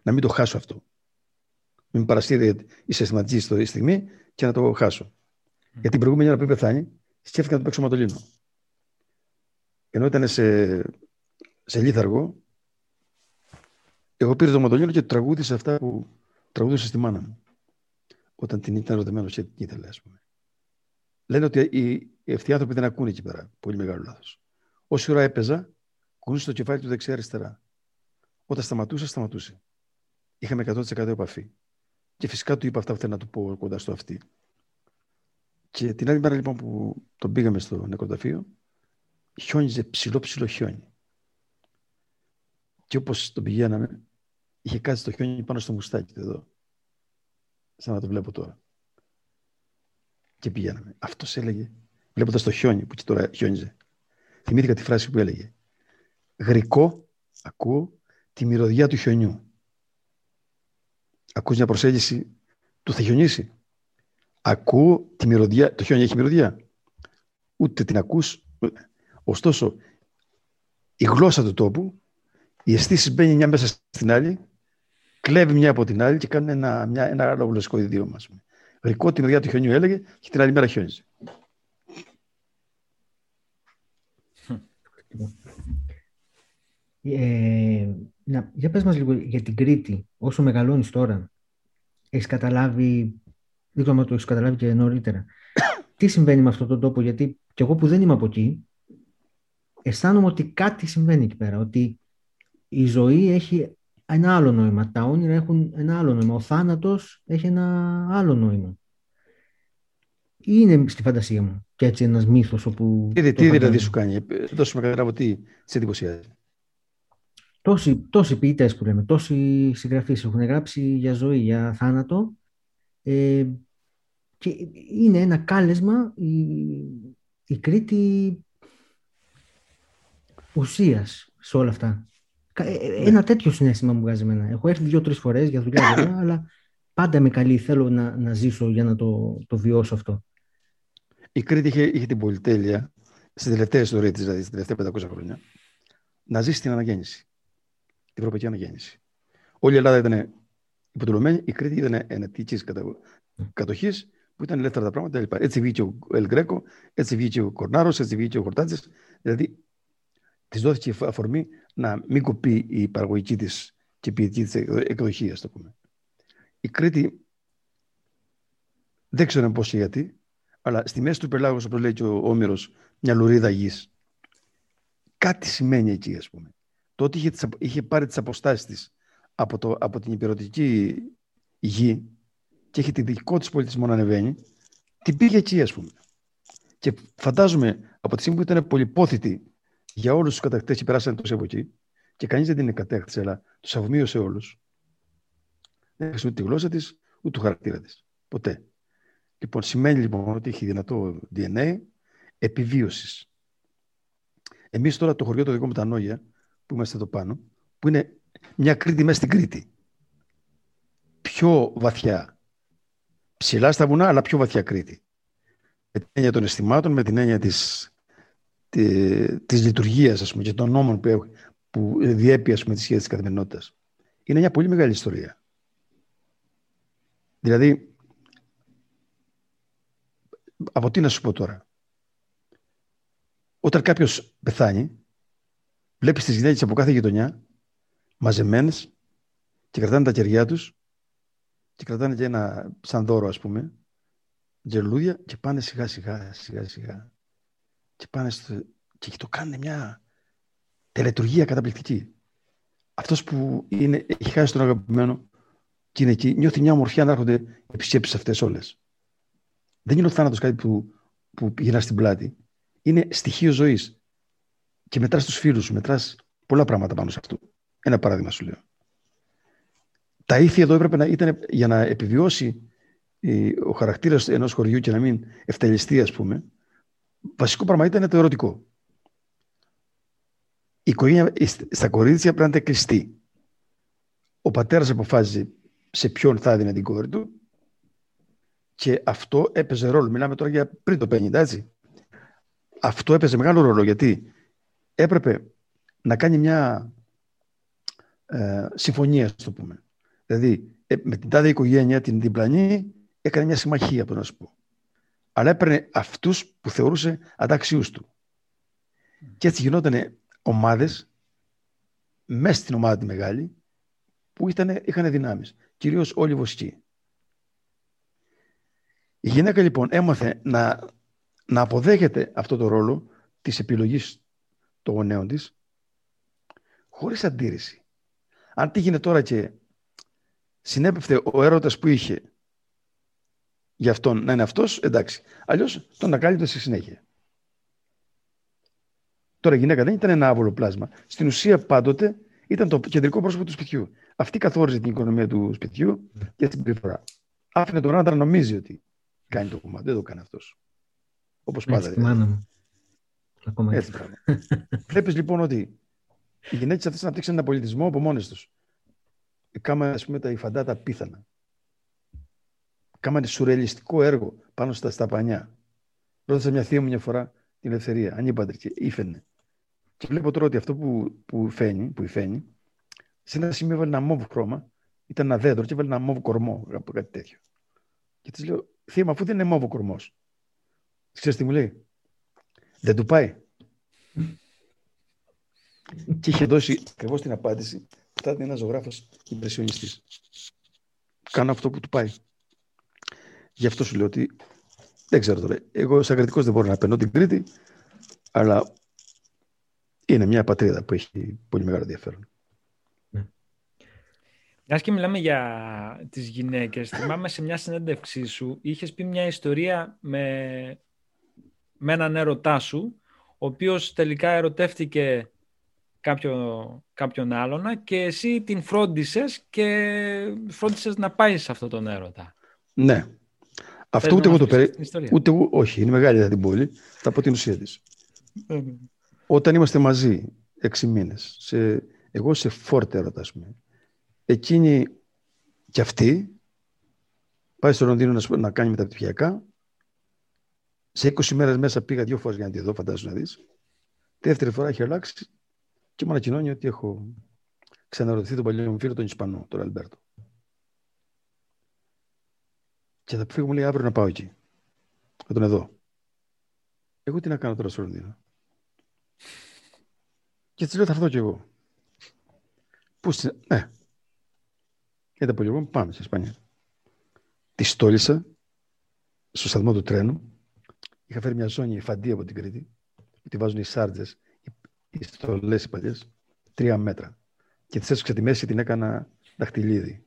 να μην το χάσω αυτό. Μην παρασύρει η συστηματική στο στιγμή και να το χάσω. Mm. Γιατί την προηγούμενη ώρα που πεθάνει, σκέφτηκα να το παίξω ματολίνο. Ενώ ήταν σε, σε λίθαργο, εγώ πήρα το ματολίνο και τραγούδισα αυτά που τραγούδισα στη μάνα μου όταν την ήταν ερωτημένο και την ήθελε, ας πούμε. Λένε ότι οι, αυτοί οι άνθρωποι δεν ακούνε εκεί πέρα. Πολύ μεγάλο λάθος. Όση ώρα έπαιζα, κουνούσε το κεφάλι του δεξιά-αριστερά. Όταν σταματούσα, σταματούσε. Είχαμε 100% επαφή. Και φυσικά του είπα αυτά που θέλω να του πω κοντά στο αυτή. Και την άλλη μέρα λοιπόν που τον πήγαμε στο νεκροταφείο, χιόνιζε ψηλό ψηλό χιόνι. Και όπως τον πηγαίναμε, είχε κάτσει το χιόνι πάνω στο μουστάκι του εδώ σαν να το βλέπω τώρα. Και πηγαίναμε. Αυτός έλεγε, βλέποντας το χιόνι που και τώρα χιόνιζε. Θυμήθηκα τη φράση που έλεγε. Γρικό, ακούω, τη μυρωδιά του χιονιού. Ακούς μια προσέγγιση του θα χιονίσει. Ακούω τη μυρωδιά, το χιόνι έχει μυρωδιά. Ούτε την ακούς. Ωστόσο, η γλώσσα του τόπου, η αισθήση μπαίνει μια μέσα στην άλλη κλέβει μια από την άλλη και κάνει ένα, μια, ένα άλλο γλωσσικό ιδίωμα. Γρικό την οδιά του χιονιού έλεγε και την άλλη μέρα χιόνιζε. Ε, να, για πες μας λίγο για την Κρήτη, όσο μεγαλώνεις τώρα, έχεις καταλάβει, δεν ξέρω αν το έχεις καταλάβει και νωρίτερα, τι συμβαίνει με αυτόν τον τόπο, γιατί κι εγώ που δεν είμαι από εκεί, αισθάνομαι ότι κάτι συμβαίνει εκεί πέρα, ότι η ζωή έχει ένα άλλο νόημα. Τα όνειρα έχουν ένα άλλο νόημα. Ο θάνατος έχει ένα άλλο νόημα. Είναι στη φαντασία μου και έτσι ένας μύθος όπου... Τι, τι δηλαδή σου κάνει, δώσε με καταλάβω τι σε εντυπωσιάζει. Τόσοι, τόσοι ποιητές που λέμε, τόσοι συγγραφείς έχουν γράψει για ζωή, για θάνατο ε, και είναι ένα κάλεσμα η, η Κρήτη ουσίας σε όλα αυτά. Ε, ε, ένα τέτοιο συνέστημα μου βγάζει εμένα. Έχω έρθει δύο-τρει φορές για δουλειά, βέβαια, αλλά πάντα με καλεί. Θέλω να, να ζήσω για να το, το βιώσω αυτό. Η Κρήτη είχε, είχε την πολυτέλεια στην τελευταία ιστορία της, δηλαδή στην τελευταία 500 χρόνια, να ζήσει την αναγέννηση. Την ευρωπαϊκή αναγέννηση. Όλη η Ελλάδα ήταν υποτελωμένη, η Κρήτη ήταν ενετικής κατοχής που ήταν ελεύθερα τα πράγματα. Έτσι βγήκε ο Ελ Γκρέκο, έτσι βγήκε ο Κορνάρος, έτσι βγήκε ο Χορτάτζης. Δηλαδή της δόθηκε αφορμή να μην κοπεί η παραγωγική της και η ποιητική της εκδοχή, ας το πούμε. Η Κρήτη δεν ξέρω πώς και γιατί, αλλά στη μέση του πελάγους, όπως λέει και ο Όμηρος, μια λουρίδα γης. Κάτι σημαίνει εκεί, ας πούμε. Το ότι είχε, είχε πάρει τις αποστάσεις της από, το, από την υπηρετική γη και έχει τη δικό της πολιτισμό να ανεβαίνει, την πήγε εκεί, ας πούμε. Και φαντάζομαι από τη στιγμή που ήταν πολυπόθητη για όλους τους κατακτητέ και περάσανε τόσο από εκεί, και κανείς δεν την κατέκτησε, αλλά τους αυμίωσε όλους. Δεν έχασε ούτε τη γλώσσα της, ούτε το χαρακτήρα της. Ποτέ. Λοιπόν, σημαίνει λοιπόν ότι έχει δυνατό DNA επιβίωσης. Εμείς τώρα το χωριό το δικό μου τα Νόγια, που είμαστε εδώ πάνω, που είναι μια Κρήτη μέσα στην Κρήτη. Πιο βαθιά. Ψηλά στα βουνά, αλλά πιο βαθιά Κρήτη. Με την έννοια των αισθημάτων, με την έννοια της τη, της λειτουργίας ας πούμε, και των νόμων που, που διέπει ας πούμε, τη σχέση της καθημερινότητας. Είναι μια πολύ μεγάλη ιστορία. Δηλαδή, από τι να σου πω τώρα. Όταν κάποιος πεθάνει, βλέπεις τις γυναίκες από κάθε γειτονιά μαζεμένες και κρατάνε τα κεριά τους και κρατάνε και ένα σαν δώρο, ας πούμε, γελούδια και πάνε σιγά σιγά σιγά σιγά και πάνε στο... και το κάνουν μια τελετουργία καταπληκτική. Αυτός που είναι, έχει χάσει τον αγαπημένο και είναι εκεί, νιώθει μια ομορφιά να έρχονται οι επισκέψει αυτές όλες. Δεν είναι ο θάνατος κάτι που, που γυρνάς στην πλάτη. Είναι στοιχείο ζωής. Και μετράς τους φίλους σου, μετράς πολλά πράγματα πάνω σε αυτό. Ένα παράδειγμα σου λέω. Τα ήθη εδώ έπρεπε να ήταν για να επιβιώσει ο χαρακτήρας ενός χωριού και να μην ευτελιστεί, ας πούμε, βασικό πράγμα ήταν το ερωτικό. Η οικογένεια στα κορίτσια πρέπει να είναι κλειστή. Ο πατέρας αποφάσιζε σε ποιον θα έδινε την κόρη του και αυτό έπαιζε ρόλο. Μιλάμε τώρα για πριν το 50, έτσι. Αυτό έπαιζε μεγάλο ρόλο γιατί έπρεπε να κάνει μια ε, συμφωνία, ας το πούμε. Δηλαδή, ε, με την τάδε οικογένεια, την διπλανή, έκανε μια συμμαχία, πρέπει να σου πω αλλά έπαιρνε αυτούς που θεωρούσε αντάξιου του. Και έτσι γινόταν ομάδες μέσα στην ομάδα τη μεγάλη που ήταν, είχαν δυνάμεις. Κυρίως όλοι οι βοσκοί. Η γυναίκα λοιπόν έμαθε να, να αποδέχεται αυτό το ρόλο της επιλογής των γονέων της χωρίς αντίρρηση. Αν τι γίνεται τώρα και συνέπεφτε ο έρωτας που είχε για αυτόν να είναι αυτός, εντάξει. Αλλιώς τον ακάλυπτε στη συνέχεια. Τώρα η γυναίκα δεν ήταν ένα άβολο πλάσμα. Στην ουσία πάντοτε ήταν το κεντρικό πρόσωπο του σπιτιού. Αυτή καθόριζε την οικονομία του σπιτιού και την περιφορά. Άφηνε τον άντρα να νομίζει ότι κάνει το κομμάτι. Δεν το κάνει αυτός. Όπως πάντα. Έτσι, μάνα μου. Ακόμα έτσι. Βλέπεις λοιπόν ότι οι γυναίκε αυτέ αναπτύξαν ένα πολιτισμό από μόνες του. Κάμε, ας πούμε, τα υφαντά τα πίθανα. Κάμανε σουρελιστικό έργο πάνω στα, στα πανιά. Ρώτησα μια θεία μου μια φορά την ελευθερία, ανήπαντρη και ήφαινε. Και βλέπω τώρα ότι αυτό που, που φαίνει, που υφαίνει, σε ένα σημείο έβαλε ένα μόβ χρώμα, ήταν ένα δέντρο και έβαλε ένα μόβ κορμό, από κάτι τέτοιο. Και της λέω, θεία μου, αφού δεν είναι μόβ κορμός. Ξέρεις τι μου λέει, δεν του πάει. και είχε δώσει ακριβώς την απάντηση που θα ήταν ένας ζωγράφος υπηρεσιονιστή. Κάνω αυτό που του πάει. Γι' αυτό σου λέω ότι δεν ξέρω τώρα. Εγώ σαν κρατικός δεν μπορώ να παίρνω την Κρήτη, αλλά είναι μια πατρίδα που έχει πολύ μεγάλο ενδιαφέρον. Ναι. Α και μιλάμε για τις γυναίκες, θυμάμαι σε μια συνέντευξή σου, είχες πει μια ιστορία με, με έναν έρωτά σου, ο οποίος τελικά ερωτεύτηκε κάποιο, κάποιον άλλον και εσύ την φρόντισες και φρόντισες να πάεις σε αυτόν τον έρωτα. Ναι. Αυτό ούτε εγώ το περί... Ούτε εγώ, όχι, είναι μεγάλη την πόλη. Θα πω την ουσία της. Ε, ναι. Όταν είμαστε μαζί έξι μήνες, σε... εγώ σε φόρτε έρωτα, ας πούμε, εκείνη και αυτή πάει στο Λονδίνο να, να κάνει μεταπτυχιακά. Σε 20 μέρες μέσα πήγα δύο φορές για να τη δω, φαντάζομαι να δεις. Τη δεύτερη φορά έχει αλλάξει και μου ανακοινώνει ότι έχω ξαναρωτηθεί τον παλιό μου φίλο, τον Ισπανό, τον Αλμπέρτο. Και θα φύγω, μου λέει αύριο να πάω εκεί. Θα τον εδώ. Εγώ τι να κάνω τώρα στο Λονδίνο; Και της λέω θα έρθω κι εγώ. Πού Ναι. Ήταν πολύ εγώ, πάμε στην Ισπανία. Τη στόλισα στο σταθμό του τρένου. Είχα φέρει μια ζώνη φαντή από την Κρήτη. Που τη βάζουν οι σάρτζες, οι στολές οι παλιές. Τρία μέτρα. Και τη έσωξα τη μέση και την έκανα δαχτυλίδι.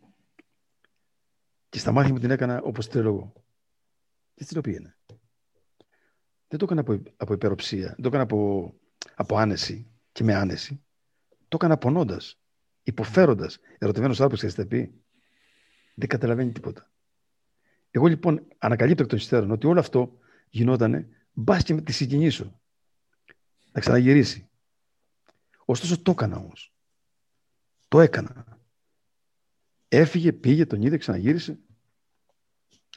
Και στα μάτια μου την έκανα όπως θέλω εγώ. Και τι το πήγαινε. Δεν το έκανα από, από υπεροψία. Δεν το έκανα από, από άνεση και με άνεση. Το έκανα πονώντας, υποφέροντας. Ερωτημένο άνθρωπος, ξέρετε πει; Δεν καταλαβαίνει τίποτα. Εγώ λοιπόν ανακαλύπτω εκ των υστέρων ότι όλο αυτό γινότανε μπας και με τη συγκινήσω. Να ξαναγυρίσει. Ωστόσο το έκανα όμως. Το έκανα. Έφυγε, πήγε, τον είδε, ξαναγύρισε.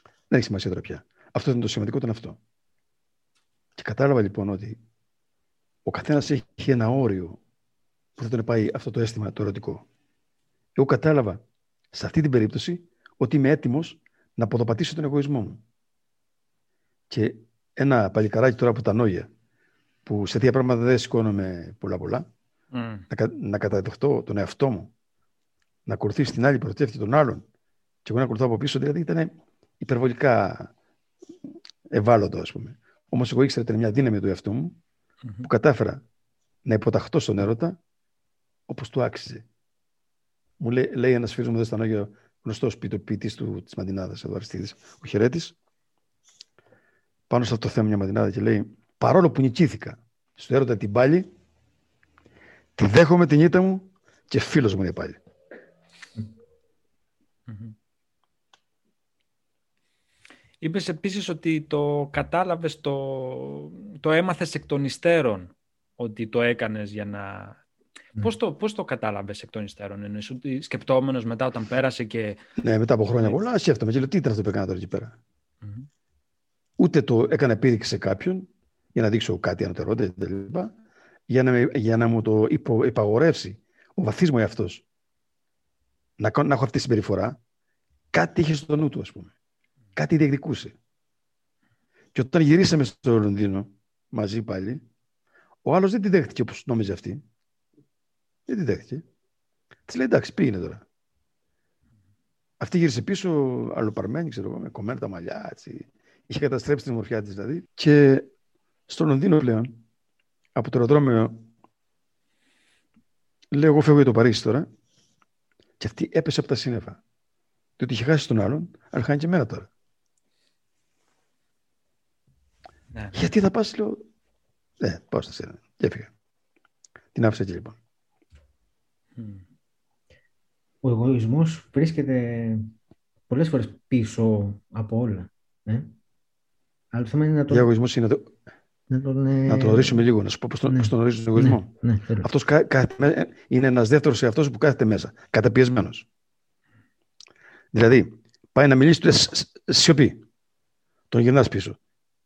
Δεν έχει σημασία τώρα πια. Αυτό ήταν το σημαντικό, ήταν αυτό. Και κατάλαβα λοιπόν ότι ο καθένας έχει ένα όριο που θα τον πάει αυτό το αίσθημα το ερωτικό. Εγώ κατάλαβα σε αυτή την περίπτωση ότι είμαι έτοιμος να αποδοπατήσω τον εγωισμό μου. Και ένα παλικαράκι τώρα από τα νόγια, που σε τέτοια πράγματα δεν σηκώνομαι πολλά-πολλά, mm. να, να καταδεχτώ τον εαυτό μου, να ακολουθήσει την άλλη προτεύτη των άλλων, και εγώ να ακολουθώ από πίσω, δηλαδή ήταν υπερβολικά ευάλωτο, ας πούμε. Όμως εγώ ήξερα ότι ήταν μια δύναμη του εαυτού μου, που κατάφερα να υποταχτώ στον έρωτα όπως του άξιζε. Μου λέει, λέει ένας φίλος μου εδώ στα Νόγια, γνωστός ποιητής του της Μαντινάδας, εδώ Αριστίδη, ο Χαιρέτης, πάνω σε αυτό το θέμα μια Μαντινάδα και λέει: Παρόλο που νικήθηκα στο έρωτα την πάλι, τη δέχομαι την ήττα μου και φίλος μου είναι πάλι. Mm-hmm. Είπες επίσης ότι το κατάλαβες, το, το έμαθες εκ των υστέρων ότι το έκανες για να Mm. Πώς, το, πώς το κατάλαβες εκ των υστέρων, εννοείς ότι σκεπτόμενος μετά όταν πέρασε και... Ναι, μετά από χρόνια πολλά σκέφτομαι και λέω τι ήταν αυτό που έκανα τώρα εκεί πέρα. Mm-hmm. Ούτε το έκανα επίδειξη σε κάποιον για να δείξω κάτι ανωτερότητα κτλ. Για να, για να μου το υπο, υπαγορεύσει ο βαθύς μου εαυτός. Να, να έχω αυτή τη συμπεριφορά. Κάτι είχε στο νου του, ας πούμε. Κάτι διεκδικούσε. Και όταν γυρίσαμε στο Λονδίνο μαζί πάλι, ο άλλος δεν τη δέχτηκε όπως νόμιζε αυτή. Δεν την δέχτηκε. Τη λέει εντάξει, πήγαινε τώρα. Αυτή γύρισε πίσω, αλλοπαρμένη, ξέρω εγώ, με κομμένα τα μαλλιά, έτσι. Είχε καταστρέψει την ομορφιά της δηλαδή. Και στο Λονδίνο πλέον, από το αεροδρόμιο, λέω εγώ φεύγω για το Παρίσι τώρα, και αυτή έπεσε από τα σύννεφα. Διότι είχε χάσει τον άλλον, αλλά χάνει και μένα τώρα. Ναι. Γιατί θα πας, λέω, ναι, πάω στα σύννεφα. Και έφυγα. Την άφησα εκεί λοιπόν. Ο εγωισμός βρίσκεται πολλές φορές πίσω από όλα. Ε; Αλλά το θέμα είναι να το... Ο εγωισμός είναι το... Να τον, ε... να το ορίσουμε λίγο, να σου πω πώς τον, ναι. πώς τον ορίζω τον εγωισμό. Ναι, ναι, αυτός κα, κα, είναι ένας δεύτερος εαυτός που κάθεται μέσα, καταπιεσμένος. Δηλαδή, πάει να μιλήσει, του σιωπή. Τον γυρνάς πίσω.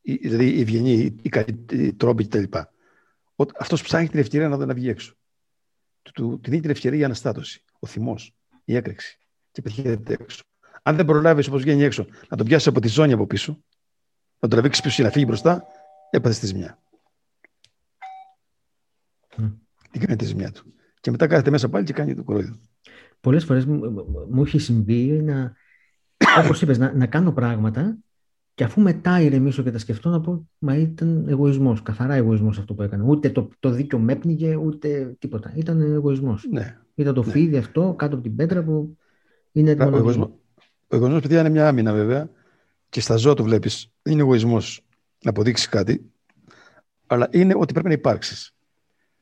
Δηλαδή, η ευγενή, η καλή τρόπη κτλ. Αυτός ψάχνει την ευκαιρία να, να βγει έξω του, τη δίνει την ευκαιρία η αναστάτωση, ο θυμός, η έκρηξη. Και πετυχαίνεται έξω. Αν δεν προλάβεις όπως βγαίνει έξω, να τον πιάσεις από τη ζώνη από πίσω, να τον τραβήξεις πίσω και να φύγει μπροστά, έπαθες τη ζημιά. Mm. Τι κάνει τη ζημιά του. Και μετά κάθεται μέσα πάλι και κάνει το κορόιδο. Πολλές φορές μου έχει συμβεί να, όπως είπες, να, να κάνω πράγματα και αφού μετά ηρεμήσω και τα σκεφτώ, να πω, μα ήταν εγωισμός. Καθαρά εγωισμός αυτό που έκανε. Ούτε το, το δίκιο με έπνιγε, ούτε τίποτα. Ήταν εγωισμός. Ναι. Ήταν το ναι. φίδι αυτό κάτω από την πέτρα που Είναι έτοιμο Ο να βγει. εγωισμός, ο εγωισμός, παιδιά, είναι μια άμυνα βέβαια. Και στα ζώα το βλέπεις. Δεν είναι εγωισμός να αποδείξεις κάτι. Αλλά είναι ότι πρέπει να υπάρξεις.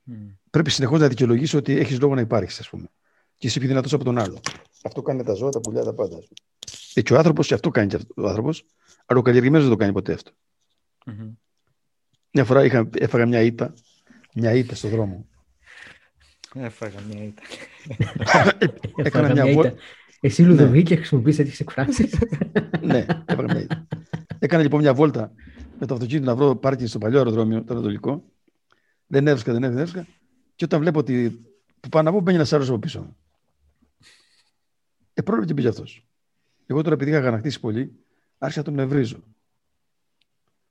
Μμ. Πρέπει συνεχώς να δικαιολογήσει ότι έχεις λόγο να υπάρχει, ας πούμε. Και είσαι πιο δυνατός από τον άλλο. Αυτό κάνει τα ζώα, τα πουλιά, τα πάντα. ας πούμε. Ε, και ο άνθρωπος, και αυτό κάνει και αυτό, ο άνθρωπος, αλλά ο καλλιεργημένο δεν το κάνει ποτέ αυτό. Μμμ. Μια φορά είχα, έφαγα μια ήττα, μια ήττα στον δρόμο. Έφαγα μια ήττα. Έκανα Έφαγα μια μια βόλτα. ήττα. Εσύ Λουδοβίκη χρησιμοποιείς τέτοιες εκφράσεις; ναι, έφαγα μια ήττα. Έκανα λοιπόν μια βόλτα με το αυτοκίνητο να βρω πάρκινγκ στο παλιό αεροδρόμιο, το Ανατολικό. Δεν έβρισκα, δεν έβρισκα, δεν έβρισκα. Και όταν βλέπω ότι που πάω να βγω, μπαίνει ένας άλλος από πίσω μου. Ε, πρόλαβε και πήγε αυτός. Εγώ τώρα, επειδή είχα γανακτήσει πολύ, άρχισα να τον νευρίζω.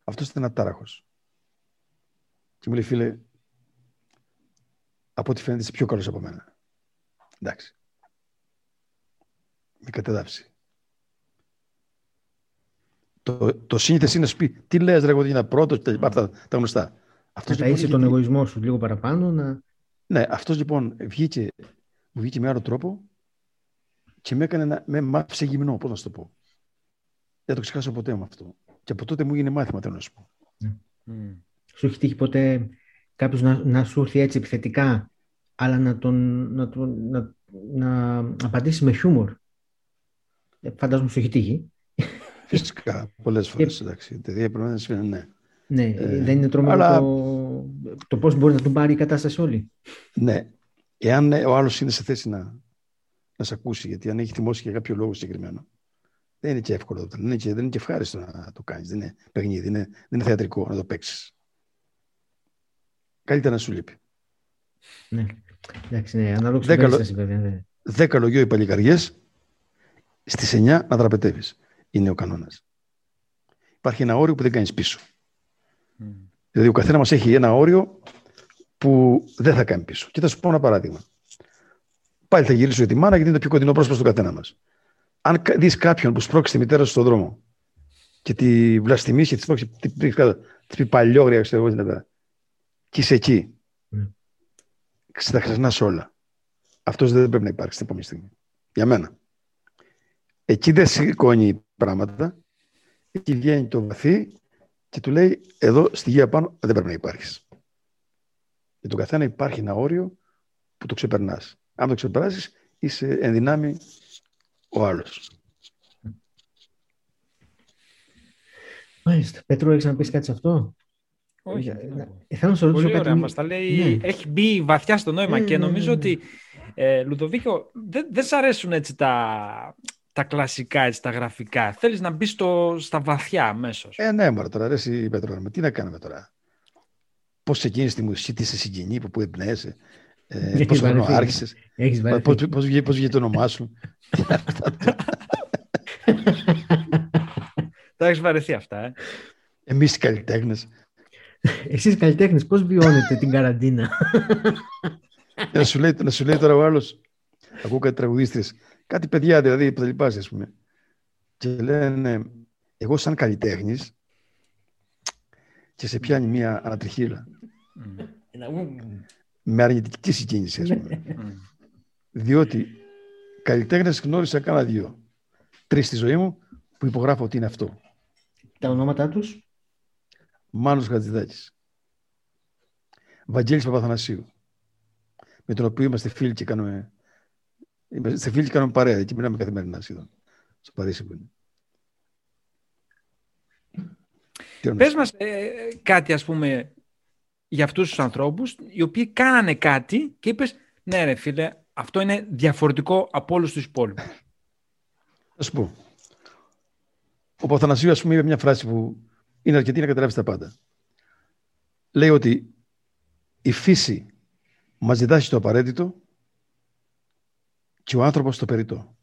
Αυτός ήταν ατάραχος. Και μου λέει, φίλε, από ό,τι φαίνεται είσαι πιο καλός από μένα. Εντάξει. Με κατεδάψει. Το, το σύνηθες είναι να σου πει τι λες ρε εγώ δεν έγινα πρώτος και τα λοιπά, αυτά τα γνωστά. Να Αυτός, ταΐσει λοιπόν, τον είχε- εγωισμός σου λίγο παραπάνω, να... ναι, αυτός λοιπόν βγήκε, μου βγήκε με άλλο τρόπο και με έκανε να με μάψε γυμνό, πώς να σου το πω. Δεν το ξεχάσω ποτέ με αυτό. Και από τότε μου έγινε μάθημα, θέλω να σου πω. Μμ. Σου έχει τύχει ποτέ κάποιος να, να σου έρθει έτσι επιθετικά, αλλά να τον να, τον, να, να απαντήσει με χιούμορ; Ε, Φαντάζομαι σου έχει τύχει. Φυσικά, πολλές φορές, εντάξει. Τέτοια πράγματα δεν συμβαίνουν, ναι. Ναι, Ε, δεν είναι τρομερό αλλά- το, το πώς μπορεί να τον πάρει η κατάσταση όλη. Ναι. Εάν ε, ο άλλος είναι σε θέση να, να σε ακούσει, γιατί αν έχει θυμώσει για κάποιο λόγο συγκεκριμένο, δεν είναι και εύκολο. Δεν είναι και, δεν είναι και ευχάριστο να το κάνεις. Δεν είναι παιχνίδι, είναι, δεν είναι θεατρικό να το παίξεις. Καλύτερα να σου λείπει. Ναι. Εντάξει, ναι, ανάλογα στην Δέκα λο- περίσταση βέβαια. ναι. Δέκα λογιό οι παλικαριές, στις 9 να δραπετεύεις. Είναι ο κανόνας. Υπάρχει ένα όριο που δεν κάνεις πίσω. Μμ. Δηλαδή ο καθένας μας έχει ένα όριο που δεν θα κάνει πίσω. Και θα σου πω ένα παράδειγμα. Πάλι θα γυρίσω για τη μάνα γιατί είναι το πιο κοντινό πρόσωπο στον καθένα μας. Αν κα- δεις κάποιον που σπρώξεις τη μητέρα σου στον δρόμο και τη βλαστημίσει και τη σπρώξεις, τη πει, κάτω, τη πει παλιόγρια, ξέρω εγώ, την έβρα. και είσαι εκεί. Ναι. Mm. Τα ξεχνάς όλα. Αυτός δεν πρέπει να υπάρξει την επόμενη στιγμή. Για μένα. Εκεί δεν σηκώνει πράγματα. Εκεί βγαίνει το βαθύ και του λέει εδώ στη γη απάνω δεν πρέπει να υπάρχεις. Για τον καθένα υπάρχει ένα όριο που το ξεπερνάς. Αν το ξεπεράσεις είσαι εν δυνάμει ο άλλος. Μάλιστα. Πέτρο, έχεις να πεις κάτι σε αυτό; Όχι. Ε, τι να να- πω. ε, θέλω να σε ρωτήσω Πολύ κάτι. ωραία, μας τα λέει. Ναι. Έχει μπει βαθιά στο νόημα Ναι, και ναι, νομίζω ναι, ναι. ότι ε, Λουδοβίκο δεν, δεν σ' αρέσουν έτσι τα, τα κλασικά, έτσι, τα γραφικά. Θέλεις να μπεις στο, στα βαθιά αμέσως. Ε, ναι, μωρέ, τώρα, ρε, εσύ, Πέτρο, με τι να κάνουμε τώρα; Πώς ξεκίνησε τη μουσική, τι σε συγκινεί, από πού εμπνέεσαι, ε, Έχεις πώς χρόνο βαρεθεί. άρχισες, Έχεις πώς, βαρεθεί. πώς, βγήκε, πώς βγήκε το όνομά σου. Τα έχεις βαρεθεί αυτά, ε. Εμείς οι καλλιτέχνες. Εσείς καλλιτέχνες, πώς βιώνετε την καραντίνα; Και να, σου λέει, να σου λέει τώρα ο άλλος, ακούω κάτι τραγουδίστρες, κάτι παιδιά δηλαδή που τα λοιπάσαι, ας πούμε. Και λένε, εγώ σαν καλλιτέχνης και σε πιάνει μια ανατριχίλα Μμ. Με αρνητική συγκίνηση, ας πούμε. Μμ. Διότι καλλιτέχνες γνώρισα κάνα δύο. Τρεις στη ζωή μου που υπογράφω ότι είναι αυτό. Τα ονόματά τους; Μάνος Χατζηδάκης. Βαγγέλης Παπαθανασίου. Με τον οποίο είμαστε φίλοι και κάνουμε... Είμαστε φίλοι και κάνουμε παρέα. Εκεί μιλάμε καθημερινά σχεδόν. Στο Παρίσι που είναι. Τι Πες μας ε, κάτι, ας πούμε, για αυτούς τους ανθρώπους, οι οποίοι κάνανε κάτι και είπες, ναι ρε φίλε, αυτό είναι διαφορετικό από όλους τους υπόλοιπους. Θα σου πω. Ο Παθανασίου, ας πούμε, είπε μια φράση που είναι αρκετή να καταλάβεις τα πάντα. Λέει ότι η φύση μας διδάσκει το απαραίτητο και ο άνθρωπος το περιττό.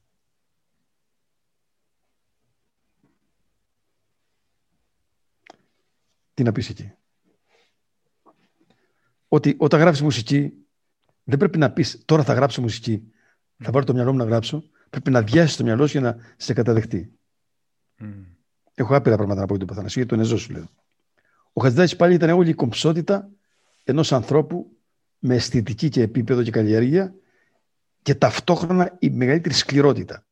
Τι να πεις εκεί. Ότι όταν γράφεις μουσική, δεν πρέπει να πεις τώρα θα γράψω μουσική, θα πάρω το μυαλό μου να γράψω, πρέπει να διάσεις το μυαλό σου για να σε καταδεχτεί. Μμ. Έχω άπειρα πράγματα να πω για τον Παθανασίου, για τον Εζό σου λέω. Ο Χατζηδάκης πάλι ήταν όλη η κομψότητα ενός ανθρώπου με αισθητική και επίπεδο και καλλιέργεια και ταυτόχρονα η μεγαλύτερη σκληρότητα.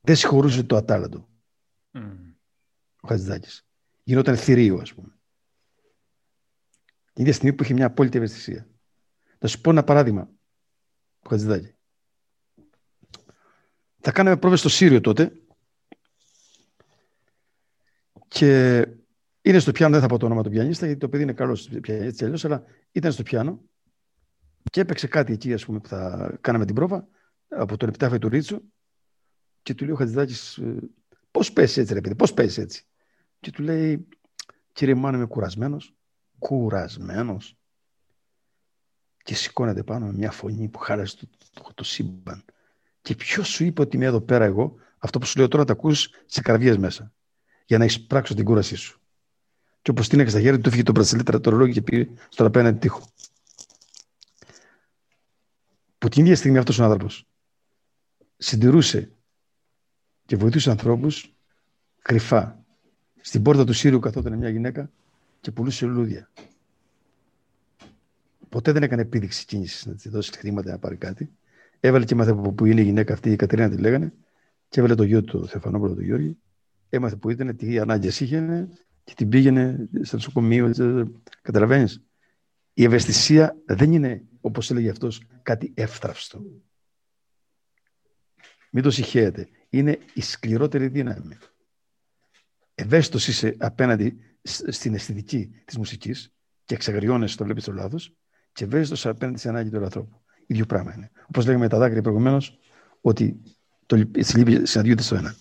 δεν συγχωρούσε το ατάλλαντο. Mm. Ο Χατζηδάκης. Γινόταν θηρίο, ας πούμε. Την ίδια στιγμή που είχε μια απόλυτη ευαισθησία. Θα σου πω ένα παράδειγμα. Ο Χατζηδάκη. Θα κάναμε πρόβες στο Σύριο τότε και είναι στο πιάνο, δεν θα πω το όνομα του πιανίστα, γιατί το παιδί είναι καλός έτσι αλλιώς, αλλά ήταν στο πιάνο και έπαιξε κάτι εκεί, ας πούμε, που θα κάναμε την πρόβα από τον επιτάφιο του Ρίτσου και του λέει ο Χατζηδάκης, «Ε, πώς πέσει έτσι ρε παιδί, πώς πέσει έτσι. Και του λέει, κύριε Μάνο είμαι κουρασμένος, κουρασμένος. Και σηκώνεται πάνω με μια φωνή που χάλασε το, το, το, σύμπαν. Και ποιος σου είπε ότι είμαι εδώ πέρα εγώ, αυτό που σου λέω τώρα τα ακούς σε καρδιές μέσα, για να εισπράξω την κούρασή σου. Και όπως την στα χέρια του, έφυγε το μπρασιλέτρα το ρολόι και πήγε στον απέναντι τείχο. Που την ίδια στιγμή αυτός ο άνθρωπος συντηρούσε και βοηθούσε ανθρώπους κρυφά. Στην πόρτα του Σύριου καθόταν μια γυναίκα και πουλούσε λουλούδια. Ποτέ δεν έκανε επίδειξη κίνησης να της δώσει χρήματα να πάρει κάτι. Έβαλε και μάθε που είναι η γυναίκα αυτή, η Κατερίνα τη λέγανε, και έβαλε το γιο του, Θεφανόπουλο του Γιώργη. Έμαθε που ήταν, τι ανάγκες είχε και την πήγαινε στο νοσοκομείο. Καταλαβαίνεις. Η ευαισθησία δεν είναι, όπως έλεγε αυτός, κάτι εύθραυστο. Μην το συγχαίρετε. Είναι η σκληρότερη δύναμη. Ευαίσθητος είσαι απέναντι στην αισθητική της μουσικής και εξαγριώνεσαι το βλέπεις το λάθος, και ευαίσθητο απέναντι στην ανάγκη του ανθρώπου. Ίδιο πράγμα είναι. Όπως λέγαμε τα δάκρυα προηγουμένως, ότι το λύπη συναντιούνται στο ένα.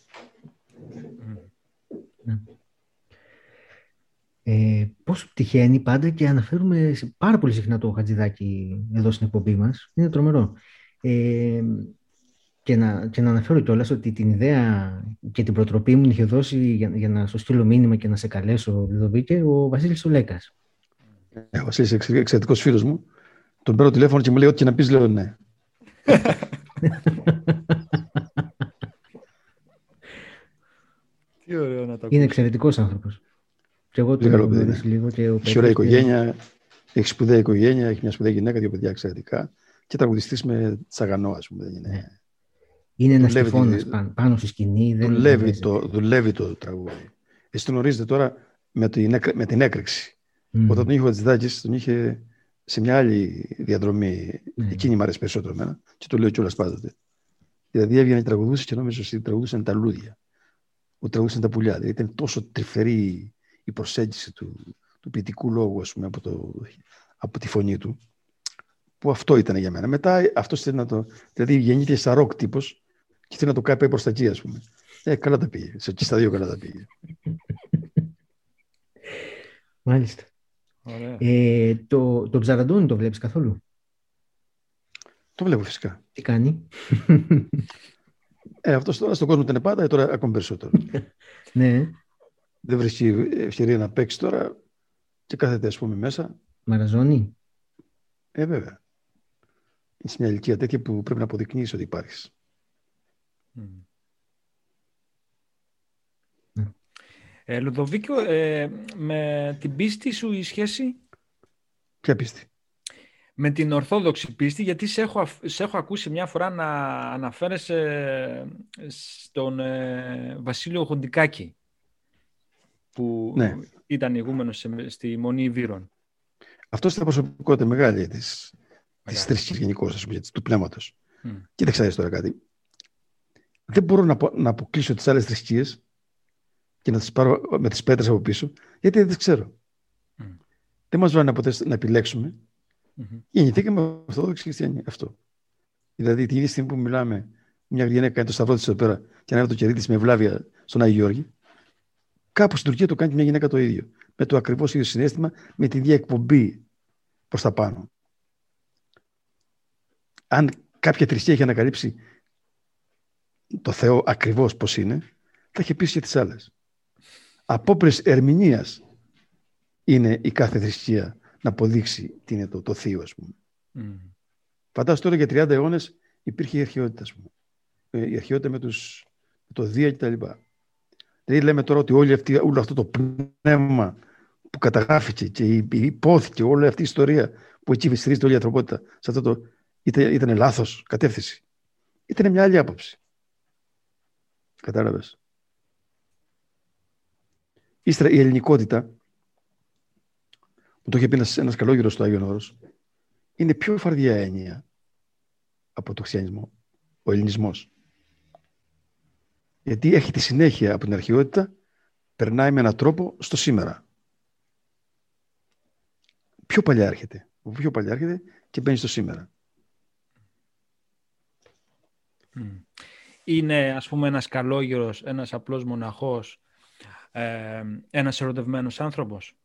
Ε, πώς τυχαίνει πάντα και αναφέρουμε πάρα πολύ συχνά το Χατζηδάκι εδώ στην εκπομπή μας. Είναι τρομερό. Ε, και, να, και να αναφέρω κιόλας ότι την ιδέα και την προτροπή μου είχε δώσει για, για να σου στείλω μήνυμα και να σε καλέσω, Λιδοβίκε, ο Βασίλης Ολέκας. Ε, ο Βασίλης είναι εξαιρετικός φίλος μου. Τον παίρνω τηλέφωνο και μου λέει ό,τι και να πεις, λέω ναι. Τι ωραίο να το Είναι εξαιρετικός άνθρωπος. Και εγώ το γνωρίζω λίγο. Και ο έχει ωραία οικογένεια, έχει σπουδαία οικογένεια, έχει μια σπουδαία γυναίκα, δύο παιδιά εξαιρετικά. Και τραγουδιστής με τσαγανό, ας πούμε. Δεν είναι. Ναι. Είναι ένας τυφώνας πάνω, πάνω στη σκηνή. Δεν δουλεύει, το, δουλεύει το τραγούδι. Εσύ τον γνωρίζετε τώρα με την, με την έκρηξη. Mm. Όταν τον είχε ο Χατζηδάκη, τον είχε σε μια άλλη διαδρομή. Mm. Εκείνη μου αρέσει περισσότερο εμένα. Και το λέω κιόλας πάντοτε. Δηλαδή έβγαινε και τραγουδούσε και νόμιζε ότι τραγουδούσαν τα λούδια. Ότι τραγουδούσαν τα πουλιά. Δηλαδή ήταν τόσο τρυφερή η προσέγγιση του, του ποιητικού λόγου, ας πούμε, από, το, από τη φωνή του, που αυτό ήταν για μένα. Μετά αυτός θέλει να το. Δηλαδή γεννήθηκε σαν ροκ τύπος και θέλει να το κάνει προς τα εκεί, ας πούμε. Ε, καλά τα πήγε. Σε εκεί στα δύο καλά τα πήγε. Μάλιστα. Ε, το, το Ψαραντώνη το βλέπεις καθόλου; Το βλέπω φυσικά. Τι κάνει; Ε, αυτός τώρα στον κόσμο ήταν πάντα, ε, τώρα ακόμη περισσότερο. ναι δεν βρίσκει ευκαιρία να παίξει τώρα και κάθεται ας πούμε μέσα. Μαραζώνει; Ε, βέβαια. Είναι σε μια ηλικία τέτοια που πρέπει να αποδεικνύεις ότι υπάρχεις. Mm. Ε, Λουδοβίκιο, ε, με την πίστη σου η σχέση... Ποια πίστη; Με την Ορθόδοξη πίστη, γιατί σε έχω, σε έχω ακούσει μια φορά να αναφέρεσαι στον ε, Βασίλειο Χοντικάκη που ναι. ήταν ηγούμενος στη Μονή Βύρων. Αυτό ήταν προσωπικότητα μεγάλη της της θρησκείας γενικώς, του πνεύματος. Mm. Κοίταξε τώρα κάτι. Δεν μπορώ να, να αποκλείσω τις άλλες θρησκείες και να τις πάρω με τις πέτρες από πίσω, γιατί δεν τις ξέρω. Mm. Δεν μας βάλει ποτέ να επιλέξουμε. Mm-hmm. Γεννηθήκαμε Ορθόδοξοι Χριστιανοί. Αυτό. Δηλαδή, την ίδια στιγμή που μιλάμε, μια γυναίκα κάνει το σταυρό της εδώ πέρα και ανέβει το κερί της με βλάβια στον Άγιο Γιώργη, Κάπου στην Τουρκία το κάνει μια γυναίκα το ίδιο. Με το ακριβώς ίδιο συνέστημα, με την ίδια εκπομπή προς τα πάνω. Αν κάποια θρησκεία έχει ανακαλύψει το Θεό ακριβώς πώς είναι, θα έχει πει και τις άλλες. Απόπρε ερμηνείας είναι η κάθε θρησκεία να αποδείξει τι είναι το, το θείο, ας πούμε. Mm. Φαντάζομαι τώρα για 30 αιώνες υπήρχε η αρχαιότητα, ας πούμε. Ε, η αρχαιότητα με, τους, με το Δία κτλ. Δηλαδή λέμε τώρα ότι όλη αυτή, όλο αυτό το πνεύμα που καταγράφηκε και υπόθηκε όλη αυτή η ιστορία που εκεί βυστηρίζεται όλη η ανθρωπότητα σε αυτό το ήταν, ήταν λάθος κατεύθυνση. Ήταν μια άλλη άποψη. Κατάλαβες. Ύστερα η ελληνικότητα, που το είχε πει ένας, ένας καλόγερος στο Άγιον Όρος, είναι πιο φαρδιά έννοια από το χριστιανισμό, ο ελληνισμός. Γιατί έχει τη συνέχεια από την αρχαιότητα, περνάει με έναν τρόπο στο σήμερα. Πιο παλιά έρχεται. Πιο παλιά έρχεται και μπαίνει στο σήμερα. Είναι, ας πούμε, ένας καλόγερος, ένας απλός μοναχός, ε, ένας ερωτευμένος άνθρωπος;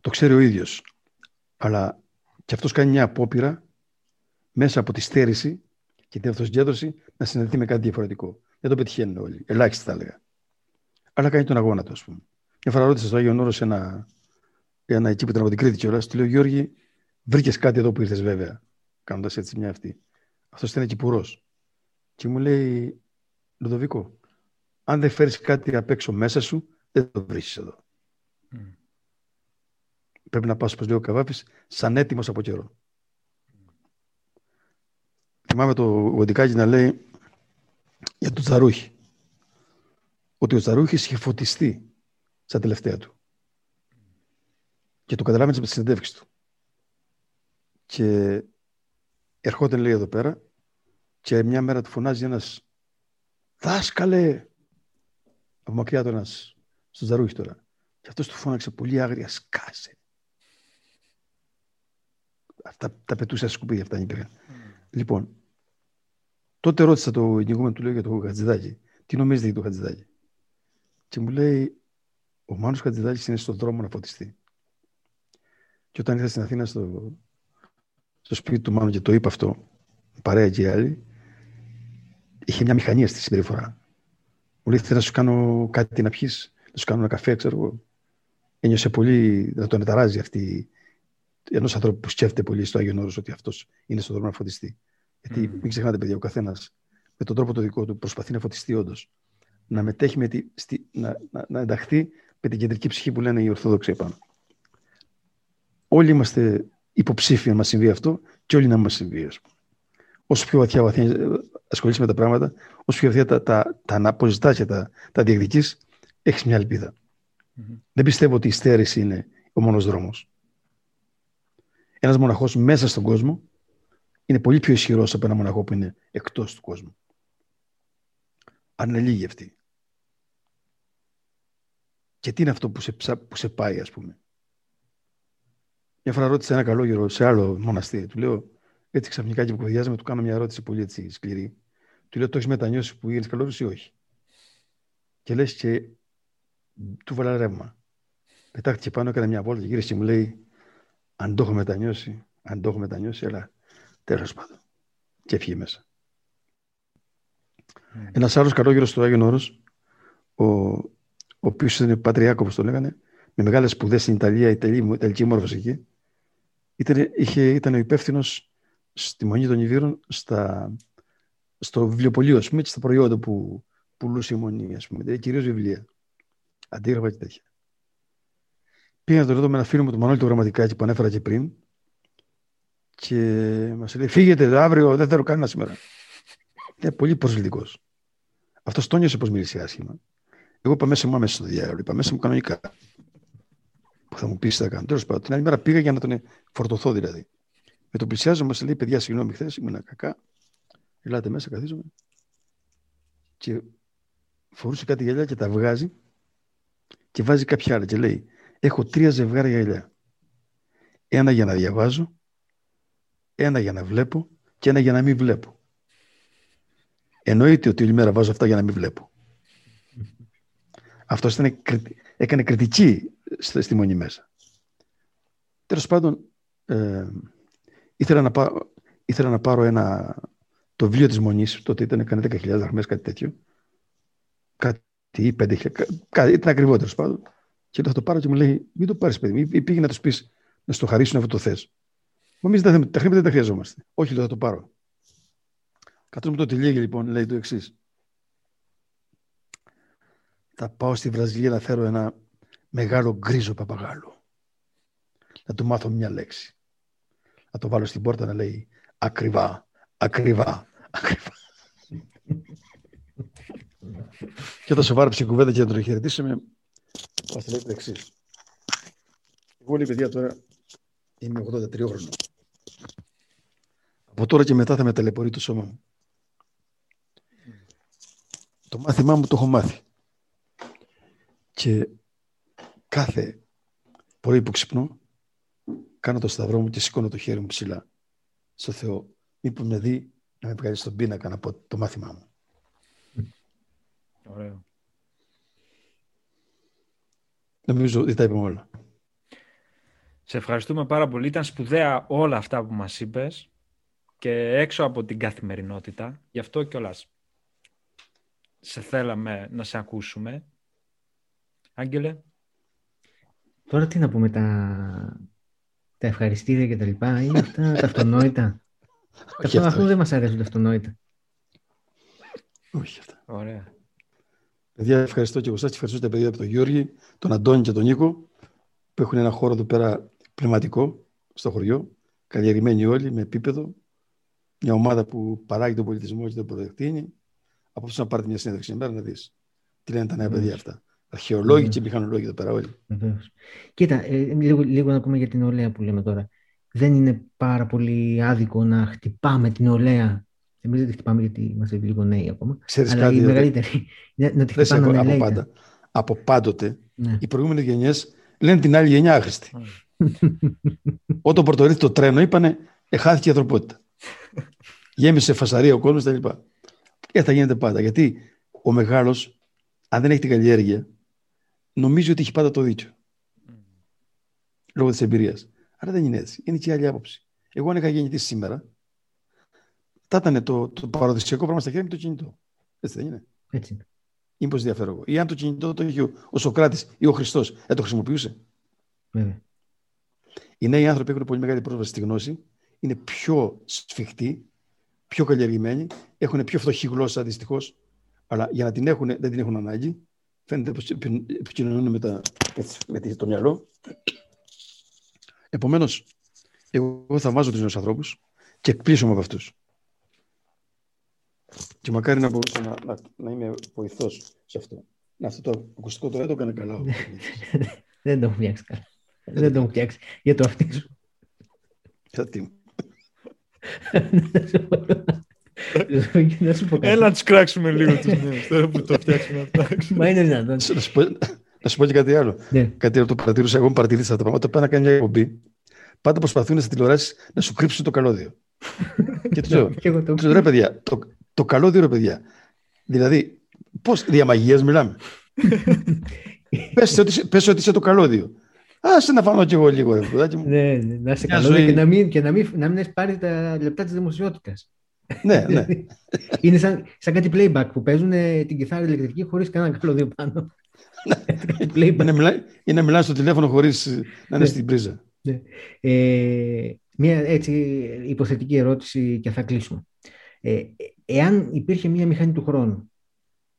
Το ξέρει ο ίδιος. Αλλά και αυτός κάνει μια απόπειρα μέσα από τη στέρηση και την αυτοσυγκέντρωση να συνδεθεί με κάτι διαφορετικό. Δεν το πετυχαίνουν όλοι. Ελάχιστα θα έλεγα. Αλλά κάνει τον αγώνα του, ας πούμε. Μια φορά ρώτησα στο Άγιο Όρο ένα, ένα εκεί που ήταν από την Κρήτη κιόλας, του λέω Γιώργη, βρήκες κάτι εδώ που ήρθες βέβαια, κάνοντας έτσι μια αυτή. Αυτός ήταν κυπουρό. Και μου λέει, Λουδοβίκο, αν δεν φέρεις κάτι απ' έξω μέσα σου, δεν το βρίσκει εδώ. Mm. Πρέπει να πας, όπως λέει ο Καβάφης, σαν έτοιμος από καιρό. Mm. Θυμάμαι το Γοντικάκι να λέει για τον Τσαρούχη. Ότι ο Τσαρούχης είχε φωτιστεί στα τελευταία του. Και το καταλάβαινε με τη συνεντεύξη του. Και ερχόταν λέει εδώ πέρα και μια μέρα του φωνάζει ένας «Δάσκαλε!» από μακριά του ένας στο Τσαρούχη τώρα. Και αυτός του φώναξε πολύ άγρια «Σκάσε!» Αυτά τα πετούσε στα σκουπίδια αυτά υπήρχαν. Mm. Λοιπόν, Τότε ρώτησα το ενοικούμενο του λέω για το Χατζηδάκι. Τι νομίζετε για το Χατζηδάκι. Και μου λέει, ο Μάνος Χατζηδάκης είναι στον δρόμο να φωτιστεί. Και όταν ήρθα στην Αθήνα στο, στο σπίτι του Μάνου και το είπα αυτό, παρέα και οι άλλοι, είχε μια μηχανία στη συμπεριφορά. Μου λέει, θέλω να σου κάνω κάτι να πιεις, να σου κάνω ένα καφέ, ξέρω εγώ. Ένιωσε πολύ να τον εταράζει αυτή ενός ανθρώπου που σκέφτεται πολύ στο Άγιο Όρος ότι αυτός είναι στον δρόμο να φωτιστεί. Γιατί mm. μην ξεχνάτε, παιδιά, ο καθένας με τον τρόπο το δικό του προσπαθεί να φωτιστεί όντως. Να μετέχει, με τη, στη, να, να, να ενταχθεί με την κεντρική ψυχή που λένε οι Ορθόδοξοι επάνω. Όλοι είμαστε υποψήφοι να μας συμβεί αυτό και όλοι να μας συμβεί. Όσο πιο βαθιά, βαθιά ασχολείσαι με τα πράγματα, όσο πιο βαθιά τα, τα, τα αναποζητά και τα, τα διεκδική, έχεις μια ελπίδα. Mm-hmm. Δεν πιστεύω ότι η στέρηση είναι ο μόνος δρόμος. Ένας μοναχός μέσα στον κόσμο είναι πολύ πιο ισχυρός από ένα μοναχό που είναι εκτός του κόσμου. Αν είναι λίγοι αυτοί. Και τι είναι αυτό που σε, που σε πάει, ας πούμε. Μια φορά ρώτησε ένα καλό γύρο σε άλλο μοναστήρι. Του λέω, έτσι ξαφνικά και που με, του κάνω μια ερώτηση πολύ έτσι σκληρή. Του λέω, το έχεις μετανιώσει που γίνει καλός ή όχι; Και λες και του βάλα ρεύμα. Πετάχτηκε πάνω, έκανε μια βόλτα και γύρισε και μου λέει, αν το έχω μετανιώσει, αν το έχω μετανιώσει, αλλά Τέλος πάντων. Και έφυγε μέσα. Mm. Ένας άλλος καλόγερος του Άγιο Όρος, ο, ο οποίος ήταν πατριάκο, όπω το λέγανε, με μεγάλες σπουδές στην Ιταλία, η Ιταλική μόρφωση εκεί, ήταν, είχε, ήταν ο υπεύθυνος στη Μονή των Ιβύρων στα, στο βιβλιοπωλείο, ας πούμε, και στα προϊόντα που πουλούσε η Μονή, ας πούμε, δηλαδή κυρίως βιβλία. Αντίγραφα και τέτοια. Πήγα να το ρωτώ με ένα φίλο μου, το Μανώλη το Γραμματικάκι, που ανέφερα και πριν, και μας λέει φύγετε αύριο, δεν θέλω κανένα σήμερα. Είναι πολύ προσβλητικός. Αυτός το νιώσε πως μίλησε άσχημα. Εγώ είπα μέσα μου άμεσα στο διάλογο, είπα μέσα μου κανονικά. Που θα μου πεις τι θα κάνω. Τέλος πάντων, την άλλη μέρα πήγα για να τον φορτωθώ δηλαδή. Με το πλησιάζω, μας λέει: Παιδιά, συγγνώμη, χθες ήμουν κακά. Ελάτε μέσα, καθίζομαι. Και φορούσε κάτι γυαλιά και τα βγάζει και βάζει κάποια άλλα και λέει: Έχω τρία ζευγάρια γυαλιά. Ένα για να διαβάζω, ένα για να βλέπω και ένα για να μην βλέπω. Εννοείται ότι όλη μέρα βάζω αυτά για να μην βλέπω. Αυτός έκανε κριτική στη μονή μέσα. Τέλος πάντων, ε, ήθελα, να πάρω, ήθελα να πάρω ένα, το βιβλίο της Μονής, τότε ήταν έκανε 10.000 δραχμές, κάτι τέτοιο. Κάτι ή 5.000, κάτι, ήταν ακριβό τέλος πάντων. Και θα το πάρω και μου λέει, μην το πάρεις παιδί μου, ή πήγε να τους πεις να στο χαρίσουν αυτό το θες. Εμείς τα χρήματα δεν τα χρειαζόμαστε. Όχι, λέω, θα το πάρω. Καθώ μου το τελείω, λοιπόν, λέει το εξής. Θα πάω στη Βραζιλία να φέρω ένα μεγάλο γκρίζο παπαγάλο. Να του μάθω μια λέξη. Να το βάλω στην πόρτα να λέει ακριβά, ακριβά, ακριβά. και θα σοβάρεψε η κουβέντα και να τον χαιρετήσουμε. Μας λέει το εξής. Εγώ λέει παιδιά τώρα είμαι 83 χρονών. Από τώρα και μετά θα με ταλαιπωρεί το σώμα μου. Το μάθημά μου το έχω μάθει. Και κάθε πρωί που ξυπνώ, κάνω το σταυρό μου και σηκώνω το χέρι μου ψηλά στο Θεό. Μήπως με δει να με βγάλεις στον πίνακα να πω το μάθημά μου. Ωραίο. Νομίζω ότι τα είπαμε όλα. Σε ευχαριστούμε πάρα πολύ. Ήταν σπουδαία όλα αυτά που μας είπες και έξω από την καθημερινότητα. Γι' αυτό κιόλας σε θέλαμε να σε ακούσουμε. Άγγελε. Τώρα τι να πούμε, τα, τα ευχαριστήρια και τα λοιπά, είναι αυτά τα αυτονόητα. Όχι αυτό, αυτό. δεν μας αρέσουν τα αυτονόητα. Όχι αυτά. Ωραία. Παιδιά, ευχαριστώ και εγώ σας. Ευχαριστώ τα παιδιά από τον Γιώργη, τον Αντώνη και τον Νίκο που έχουν ένα χώρο εδώ πέρα πνευματικό στο χωριό. Καλλιεργημένοι όλοι με επίπεδο. Μια ομάδα που παράγει τον πολιτισμό και τον προδεκτείνει. Απόψε να πάρετε μια συνέντευξη μέρα να δεις τι λένε τα νέα παιδιά αυτά. Αρχαιολόγοι Μμμ. και μηχανολόγοι εδώ πέρα όλοι. Βεβαίως. Κοίτα, ε, λίγο, λίγο να πούμε για την νεολαία που λέμε τώρα. Δεν είναι πάρα πολύ άδικο να χτυπάμε την νεολαία. Εμείς δεν τη χτυπάμε γιατί είμαστε λίγο νέοι ακόμα. Ξέρεις αλλά κάτι, οι ρε, μεγαλύτεροι να, να τη Ρε, σε χτυπάνε από, από ανελαίητα. πάντα. Από πάντοτε Ναι. οι προηγούμενες γενιές λένε την άλλη γενιά άχρηστη. Όταν πρωτορήθη το τρένο, είπανε Εχάθηκε η ανθρωπότητα. Γέμισε φασαρία ο κόσμος κτλ. Και θα γίνεται πάντα. Γιατί ο μεγάλος, αν δεν έχει την καλλιέργεια, νομίζει ότι έχει πάντα το δίκιο. Λόγω της εμπειρίας. Άρα δεν είναι έτσι. Είναι και η άλλη άποψη. Εγώ, αν είχα γεννηθεί σήμερα, θα ήταν το, το παραδοσιακό πράγμα στα χέρια μου το κινητό. Έτσι δεν είναι. Έτσι είναι. Ή πώ διαφέρω εγώ. Ή αν το κινητό το είχε ο, ο Σοκράτης ή ο Χριστός, δεν το χρησιμοποιούσε. Βέβαια. Οι νέοι άνθρωποι έχουν πολύ μεγάλη πρόσβαση στη γνώση, είναι πιο σφιχτοί, πιο καλλιεργημένοι, έχουν πιο φτωχή γλώσσα δυστυχώς, αλλά για να την έχουν δεν την έχουν ανάγκη. Φαίνεται πως επικοινωνούν με, τα, έτσι, με το μυαλό. Επομένως, εγώ θα βάζω τους νέους ανθρώπους και εκπλήσω από αυτούς. Και μακάρι να μπορούσα να, να, να είμαι βοηθός σε αυτό. Να, αυτό το ακουστικό τώρα δεν το έκανε καλά. ο Κωνσταντίνος. Δεν το έχω φτιάξει καλά. Δεν το έχω φτιάξει για το αυτί σου. Γιατί Να σου πω κάτι. Έλα να τους κράξουμε λίγο τους νέου. Τώρα που το φτιάξουμε να κράξουμε. Μα είναι δυνατόν. Να σου πω, να σου πω και κάτι άλλο. Ναι. Κάτι άλλο το παρατηρούσα εγώ, μου παρατηρήσα τα πράγματα. Όταν πάνε να κάνει μια εκπομπή, πάντα προσπαθούν στις τηλεοράσεις να σου κρύψουν το καλώδιο. και του λέω, Και εγώ το τους λέω, ρε παιδιά, το, το καλώδιο ρε παιδιά. Δηλαδή, πώς διαμαγείας μιλάμε; πες, ότι, πες ότι είσαι το καλώδιο. Άσε να φανώ κι εγώ λίγο, ρε παιδάκι μου. Ναι, ναι, να είσαι Μια καλό ζωή. και να μην, και να μην, να μην έχεις πάρει τα λεπτά της δημοσιότητας. Ναι, ναι. Είναι σαν, σαν κάτι playback που παίζουν ε, την κιθάρα ηλεκτρική χωρίς κανένα καλώδιο πάνω. Κάτι playback. Είναι, μιλά, ή να μιλάς στο τηλέφωνο χωρίς να είναι Ναι. στην πρίζα. Ε, μια έτσι υποθετική ερώτηση και θα κλείσουμε. Ε, εάν υπήρχε μια μηχανή του χρόνου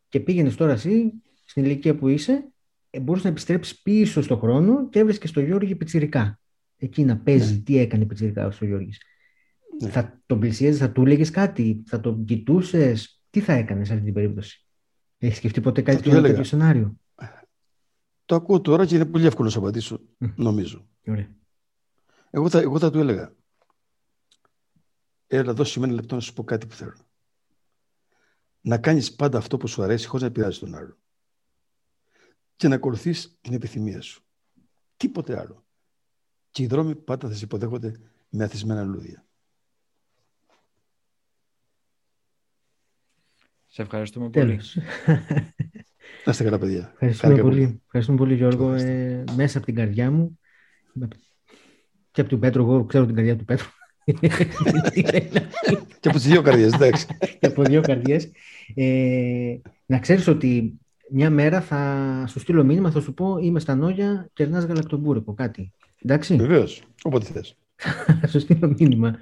και πήγαινες τώρα εσύ στην ηλικία που είσαι, ε, μπορούσες να επιστρέψεις πίσω στον χρόνο και έβρισκες στο Γιώργη Πιτσιρικά. Εκεί να παίζεις τι έκανε Πιτσιρικά ο Γιώργης; Ναι. Θα τον πλησίαζες, θα του έλεγες κάτι, θα τον κοιτούσες, τι θα έκανες σε αυτή την περίπτωση; Έχεις σκεφτεί ποτέ κάτι Θα του τέτοιο έλεγα. σενάριο; Το ακούω τώρα και είναι πολύ εύκολο να σου απαντήσω, Μμ. νομίζω. Ωραία. Εγώ θα, εγώ θα του έλεγα. Έλα, δώσε μου ένα λεπτό να σου πω κάτι που θέλω. Να κάνεις πάντα αυτό που σου αρέσει χωρίς να πειράζει τον άλλο. Και να ακολουθείς την επιθυμία σου. Τίποτε άλλο. Και οι δρόμοι πάντα θα σε υποδέχονται με αθισμένα λουλούδια. Σε ευχαριστούμε πολύ. Τέλος. Να είστε καλά, παιδιά. Ευχαριστούμε Χάρηκα πολύ. Ευχαριστούμε πολύ, Γιώργο. Ευχαριστώ. Ε, μέσα από την καρδιά μου. Και από τον Πέτρο, εγώ ξέρω την καρδιά του Πέτρου. Και από τις δύο καρδιές, εντάξει. και από δύο καρδιές. Ε, να ξέρεις ότι μια μέρα θα σου στείλω μήνυμα, θα σου πω είμαι στα νόγια, κερνάς γαλακτομπούρεκο, κάτι. Εντάξει, Βεβαίως, όποτε θες. θα σου στείλω μήνυμα.